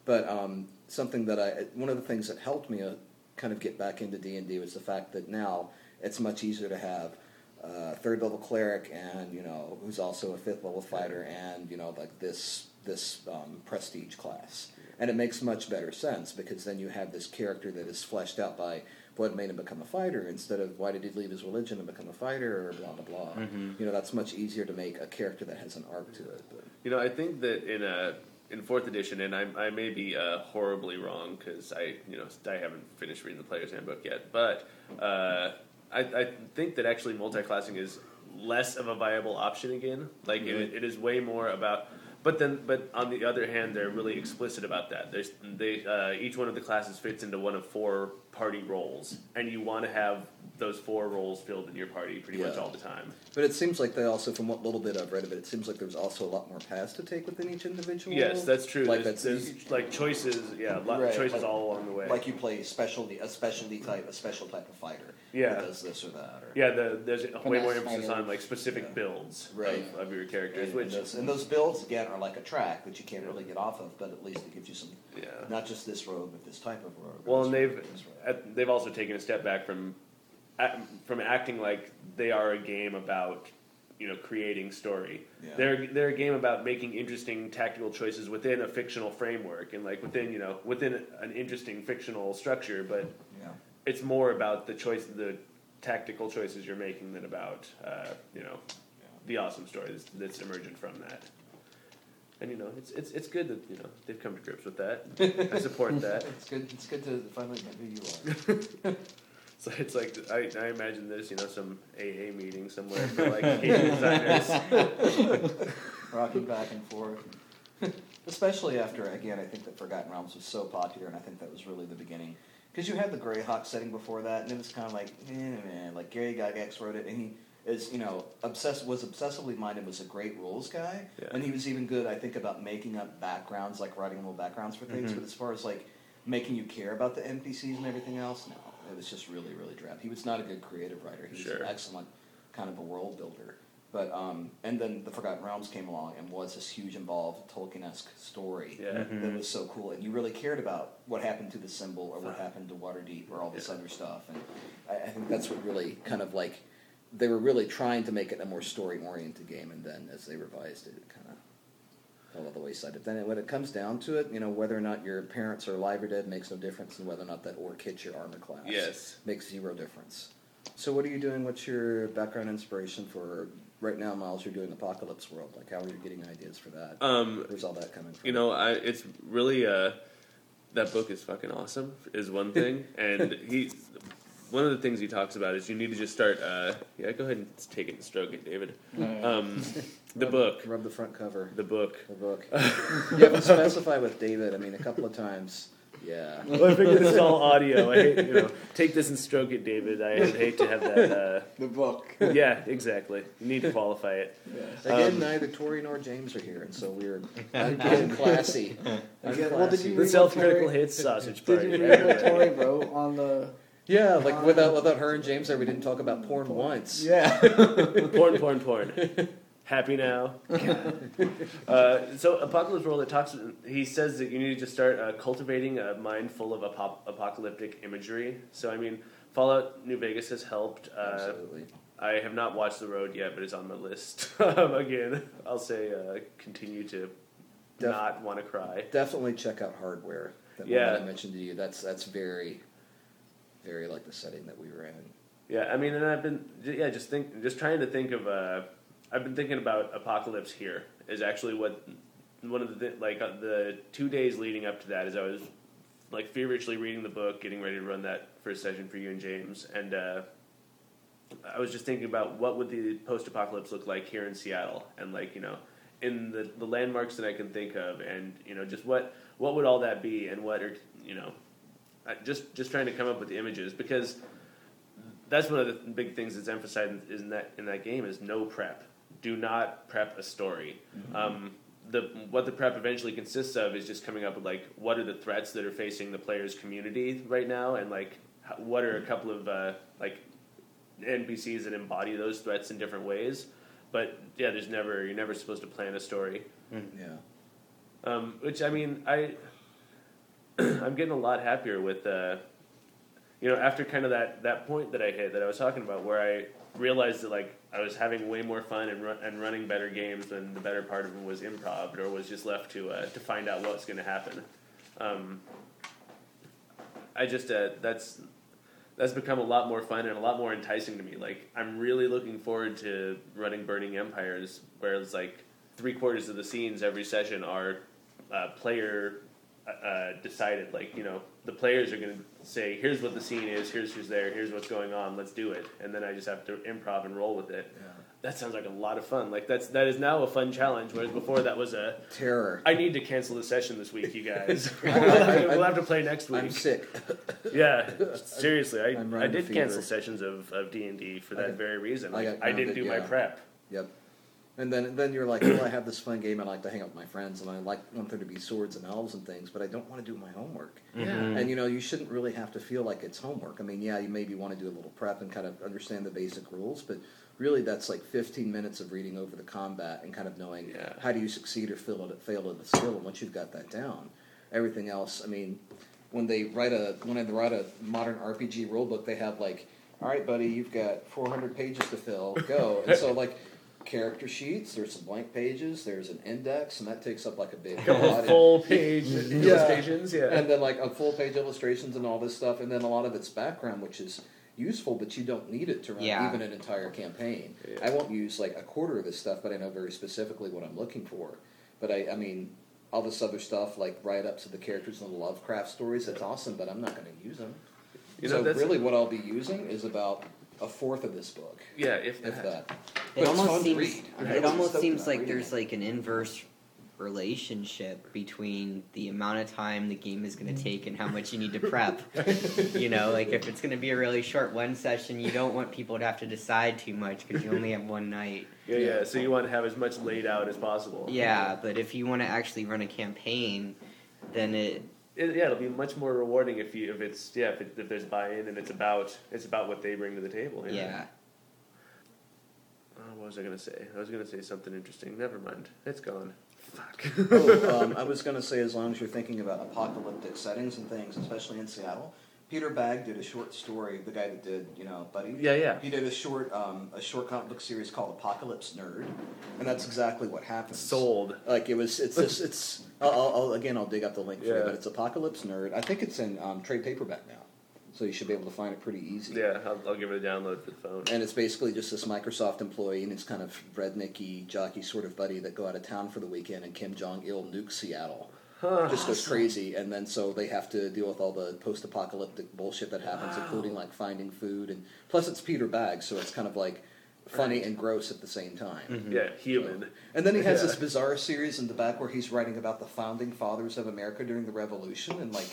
But um, something that I one of the things that helped me uh, kind of get back into D and D was the fact that now it's much easier to have uh, third level cleric and you know who's also a fifth level fighter and you know like this this um, prestige class. And it makes much better sense because then you have this character that is fleshed out by what made him become a fighter instead of why did he leave his religion and become a fighter or blah blah blah. Mhm. You know that's much easier to make a character that has an arc to it. But. You know, I think that in a in fourth edition, and I, I may be uh, horribly wrong because I you know I haven't finished reading the player's handbook yet, but uh, I, I think that actually multi-classing is less of a viable option again. Like it, it is way more about. But then, but on the other hand, they're really explicit about that. There's they uh, each one of the classes fits into one of four party roles, and you want to have those four roles filled in your party pretty much Yeah. all the time. But it seems like they also, from what little bit I've read of it, it seems like there's also a lot more paths to take within each individual. Yes, that's true. Like there's, that's there's like choices, yeah, a lot Right, of choices like- all along the way. like you play specialty, a specialty type, a special type of fighter. Yeah. that does this or that. Or, yeah, the, there's way more emphasis on like specific Yeah. builds Right. of, of your characters, And, which and, those, and those builds again are like a track that you can't really get off of, but at least it gives you some, yeah. not just this road, but this type of road. Well, and this they've this road. at, they've also taken a step back from act- from acting like they are a game about you know creating story. Yeah. They're they're a game about making interesting tactical choices within a fictional framework and like within you know within an interesting fictional structure, but yeah. it's more about the choice the tactical choices you're making than about uh, you know the awesome story that's, that's emergent from that. And you know, it's it's it's good that you know they've come to grips with that. I support that. It's good. It's good to finally know who you are. So it's like I, I imagine there's you know some AA meeting somewhere for like game designers. rocking back and forth. Especially after, again, I think that Forgotten Realms was so popular, and I think that was really the beginning. Because you had the Greyhawk setting before that, and it was kind of like, eh, man, like Gary Gygax wrote it, and he is, you know, obsessed was obsessively minded, was a great rules guy, Yeah. and he was even good, I think, about making up backgrounds, like writing little backgrounds for things. Mhm. But as far as like making you care about the NPCs and everything else, no, it was just really, really drab. He was not a good creative writer. He was Sure. an excellent kind of a world builder. But um, and then the Forgotten Realms came along and was this huge involved Tolkien-esque story Yeah. Mhm. that was so cool, and you really cared about what happened to the symbol or what happened to Waterdeep or all this Yeah. other stuff. And I, I think that's what really kind of like they were really trying to make it a more story-oriented game, and then as they revised it, it kind of fall by the wayside. But then when it comes down to it, you know, whether or not your parents are alive or dead makes no difference, and whether or not that orc hits your armor class Yes. makes zero difference. So what are you doing? What's your background inspiration for right now, Miles? You're doing Apocalypse World. Like, how are you getting ideas for that? Um, Where's all that coming from? you know, I it's really uh, that book is fucking awesome. Is one thing, and he one of the things he talks about is you need to just start. Uh, yeah, go ahead and take it and stroke it, David. Um, the Rub- book, Rub the front cover. the book. The book. you have to specify with David. I mean, a couple of times. Yeah. Well, I figured this is all audio. I hate, you know, take this and stroke it, David. I would hate to have that. The book. Uh, yeah, exactly. You need to qualify it. Again, Um, neither Tori nor James are here, and so we're I'm getting classy. I'm Again, well, did classy. you The self-critical Tori- hits sausage Did you read what Tori wrote on the? Yeah, like without without her and James there, we didn't talk about porn once. Yeah. porn, porn, porn. Happy now. uh, so Apocalypse World, it talks. He says that you need to start uh, cultivating a mind full of apocalyptic imagery. So I mean, Fallout New Vegas has helped. Uh, Absolutely. I have not watched The Road yet, but it's on my list. um, again, I'll say uh, continue to Def- not want to cry. Definitely check out hardware. That Yeah. I mentioned to you. That's that's very, very like the setting that we were in. Yeah, I mean, and I've been yeah, just think, just trying to think of. I've been thinking about Apocalypse here is actually what one of the like uh, the two days leading up to that is I was like feverishly reading the book, getting ready to run that first session for you and James, and uh, I was just thinking about what would the post-apocalypse look like here in Seattle, and like you know, in the the landmarks that I can think of, and you know, just what what would all that be, and what are you know, just just trying to come up with the images because that's one of the big things that's emphasized in that in that game is no prep. Do not prep a story. Um, the what the prep eventually consists of is just coming up with like what are the threats that are facing the players' community right now, and like what are a couple of uh, like NPCs that embody those threats in different ways. But yeah, there's never you're never supposed to plan a story. Yeah. Um, which I mean, I I'm getting a lot happier with uh, you know after kind of that that point that I hit that I was talking about where I realized that like I was having way more fun and and running better games than the better part of them was improv or was just left to uh, to find out what's going to happen. Um, I just uh, that's that's become a lot more fun and a lot more enticing to me. Like I'm really looking forward to running Burning Empires, where it's like three quarters of the scenes every session are uh, player uh, uh, decided. Like you know, the players are going to say, "Here's what the scene is. Here's who's there. Here's what's going on. Let's do it." And then I just have to improv and roll with it. Yeah. That sounds like a lot of fun. Like that's that is now a fun challenge, whereas before that was a Terror. I need to cancel the session this week, you guys. we'll, have to, we'll have to play next week. I'm sick. Yeah, seriously, I, I'm I running did cancel sessions of of D and D for that got- very reason. I Like, got I, didn't do grounded, my prep. Yep. And then then you're like, oh, I have this fun game. I like to hang out with my friends, and I like want there to be swords and elves and things, but I don't want to do my homework. Yeah. Mm-hmm. And you know, you shouldn't really have to feel like it's homework. I mean, yeah, you maybe want to do a little prep and kind of understand the basic rules, but really, that's like 15 minutes of reading over the combat and kind of knowing Yeah. how do you succeed or fail at fail at the skill. And once you've got that down, everything else. I mean, when they write a when they write a modern RPG rulebook, they have like, all right, buddy, you've got 400 pages to fill. Go. and so like. Character sheets. There's some blank pages. There's an index, and that takes up like a big Couple lot. of full page illustrations, yeah. and then like a full page illustrations and all this stuff, and then a lot of it's background, which is useful, but you don't need it to run Yeah. even an entire campaign. Yeah. I won't use like a quarter of this stuff, but I know very specifically what I'm looking for. But I, I mean, all this other stuff like write ups of the characters in the Lovecraft stories. That's awesome, but I'm not going to use them. You know, so really, what I'll be using is about a fourth of this book, yeah, if, if that. But It it's almost seems read. I'm it almost seems like there's it. like an inverse relationship between the amount of time the game is going to take and how much you need to prep. you know, like if it's going to be a really short one session, you don't want people to have to decide too much because you only have one night. yeah, yeah. So you want to have as much laid out as possible. Yeah, but if you want to actually run a campaign, then it It, yeah, it'll be much more rewarding if you if it's yeah if, it, if there's buy-in and it's about it's about what they bring to the table. yeah. Oh, what was I gonna say? I was gonna say something interesting. Never mind. It's gone. Fuck. oh, um, I was going to say, as long as you're thinking about apocalyptic settings and things, especially in Seattle, Peter Bagge did a short story. The guy that did, you know, Buddy. Yeah, yeah. He did a short, um, a short comic book series called Apocalypse Nerd, and that's exactly what happens. Sold. Like it was. It's this. It's. I'll, I'll, again. I'll dig up the link for you, Yeah. but it's Apocalypse Nerd. I think it's in um, trade paperback now, so you should be able to find it pretty easy. Yeah, I'll, I'll give it a download for the phone. And it's basically just this Microsoft employee and his kind of rednecky, jockey sort of buddy that go out of town for the weekend, and Kim Jong Il nukes Seattle. Just goes crazy, and then so they have to deal with all the post-apocalyptic bullshit that happens, including like finding food, and plus it's Peter Bagge, so it's kind of like funny and gross at the same time. Mm-hmm. Yeah, human. And then he has Yeah. this bizarre series in the back where he's writing about the founding fathers of America during the Revolution and like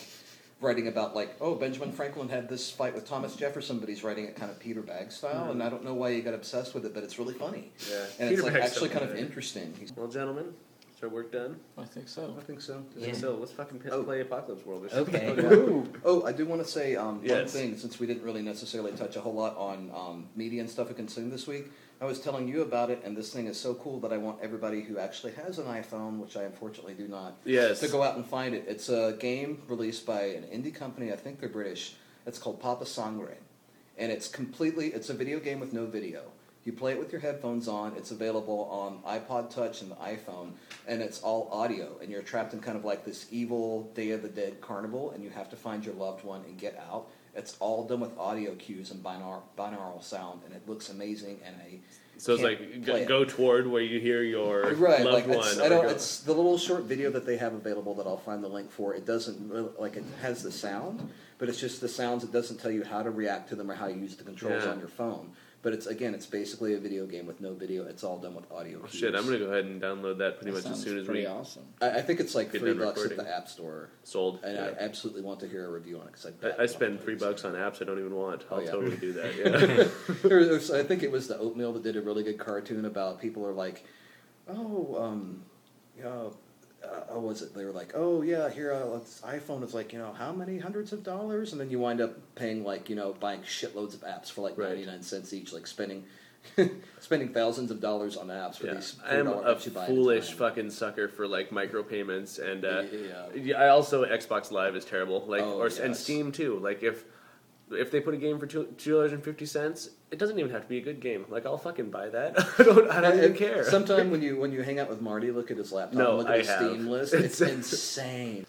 writing about like, oh, Benjamin Franklin had this fight with Thomas Jefferson, but he's writing it kind of Peter Bagge style, mm-hmm. and I don't know why he got obsessed with it, but it's really funny. Yeah. And Peter it's like Bagge's actually kind of interesting. He's, Well, gentlemen, is our work done? I think so. I think so. Yeah. So let's fucking p- Oh. play Apocalypse World. or Okay. something. Oh, I do want to say um, one Yes. thing since we didn't really necessarily touch a whole lot on um, media and stuff we consume this week. I was telling you about it, and this thing is so cool that I want everybody who actually has an iPhone, which I unfortunately do not, Yes. to go out and find it. It's a game released by an indie company. I think they're British. It's called Papa Sangre, and it's completely. It's a video game with no video. You play it with your headphones on. It's available on iPod Touch and the iPhone, and it's all audio. And you're trapped in kind of like this evil Day of the Dead carnival, and you have to find your loved one and get out. It's all done with audio cues and binaural, binaural sound, and it looks amazing. And I So it's like go, go toward where you hear your right loved like one. it's, or I don't, go- it's the little short video that they have available that i'll find the link for it doesn't really, like it has the sound but it's just the sounds it doesn't tell you how to react to them or how you use the controls Yeah. on your phone but it's again it's basically a video game with no video it's all done with audio Oh, cues. shit, I'm gonna go ahead and download that pretty That much as sounds soon as pretty we awesome. I, I think it's like Get three done bucks at the app store sold. and Yeah. i absolutely want to hear a review on it because I, I spend three bucks on apps I don't even want. I'll Oh, yeah. totally do that. Yeah. There was- I think it was the Oatmeal that did a really good cartoon about people are like, oh, um, yeah, uh, what was it? They were like, oh yeah, here uh, this iPhone is like you know how many hundreds of dollars, and then you wind up paying like you know buying shitloads of apps for like Right. ninety nine cents each, like spending spending thousands of dollars on apps for yeah. these. I'm $4 a apps you buy at a foolish fucking sucker for like micropayments and uh, Yeah. I also Xbox Live is terrible. Like Oh, or and. Steam too. Like if if they put a game for two dollars and fifty cents, it doesn't even have to be a good game. Like I'll fucking buy that. I don't. I don't even care. Sometime when you when you hang out with Marty, look at his laptop, No, look at I his have. Steam list. It's, It's- insane.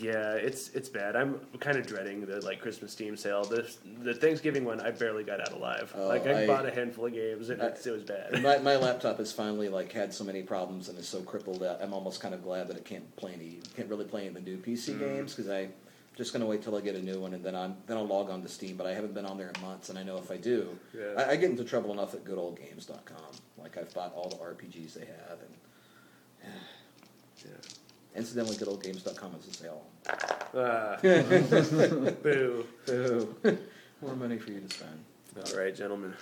Yeah, it's it's bad. I'm kind of dreading the like Christmas Steam sale. The the Thanksgiving one, I barely got out alive. Oh, like I, I- bought a handful of games and I- it's, it was bad. my, my laptop has finally like had so many problems and is so crippled that I'm almost kind of glad that it can't play any can't really play any of the new PC Mm. games because I just gonna wait till I get a new one and then I'm then I'll log on to Steam. But I haven't been on there in months, and I know if I do, Yeah. I, I get into trouble enough at goodoldgames.com. Like I've bought all the RPGs they have, and yeah. incidentally, goodoldgames.com is a sale. Ah, boo. Boo. More money for you to spend. All right, gentlemen.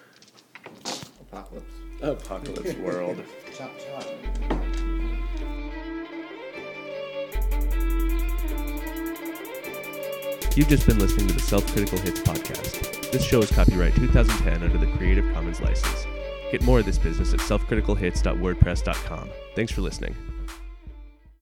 Apocalypse. Apocalypse World. Chop chop. You've just been listening to the Self Critical Hits podcast. This show is copyright 2010 under the Creative Commons license. Get more of this business at selfcriticalhits.wordpress.com. Thanks for listening.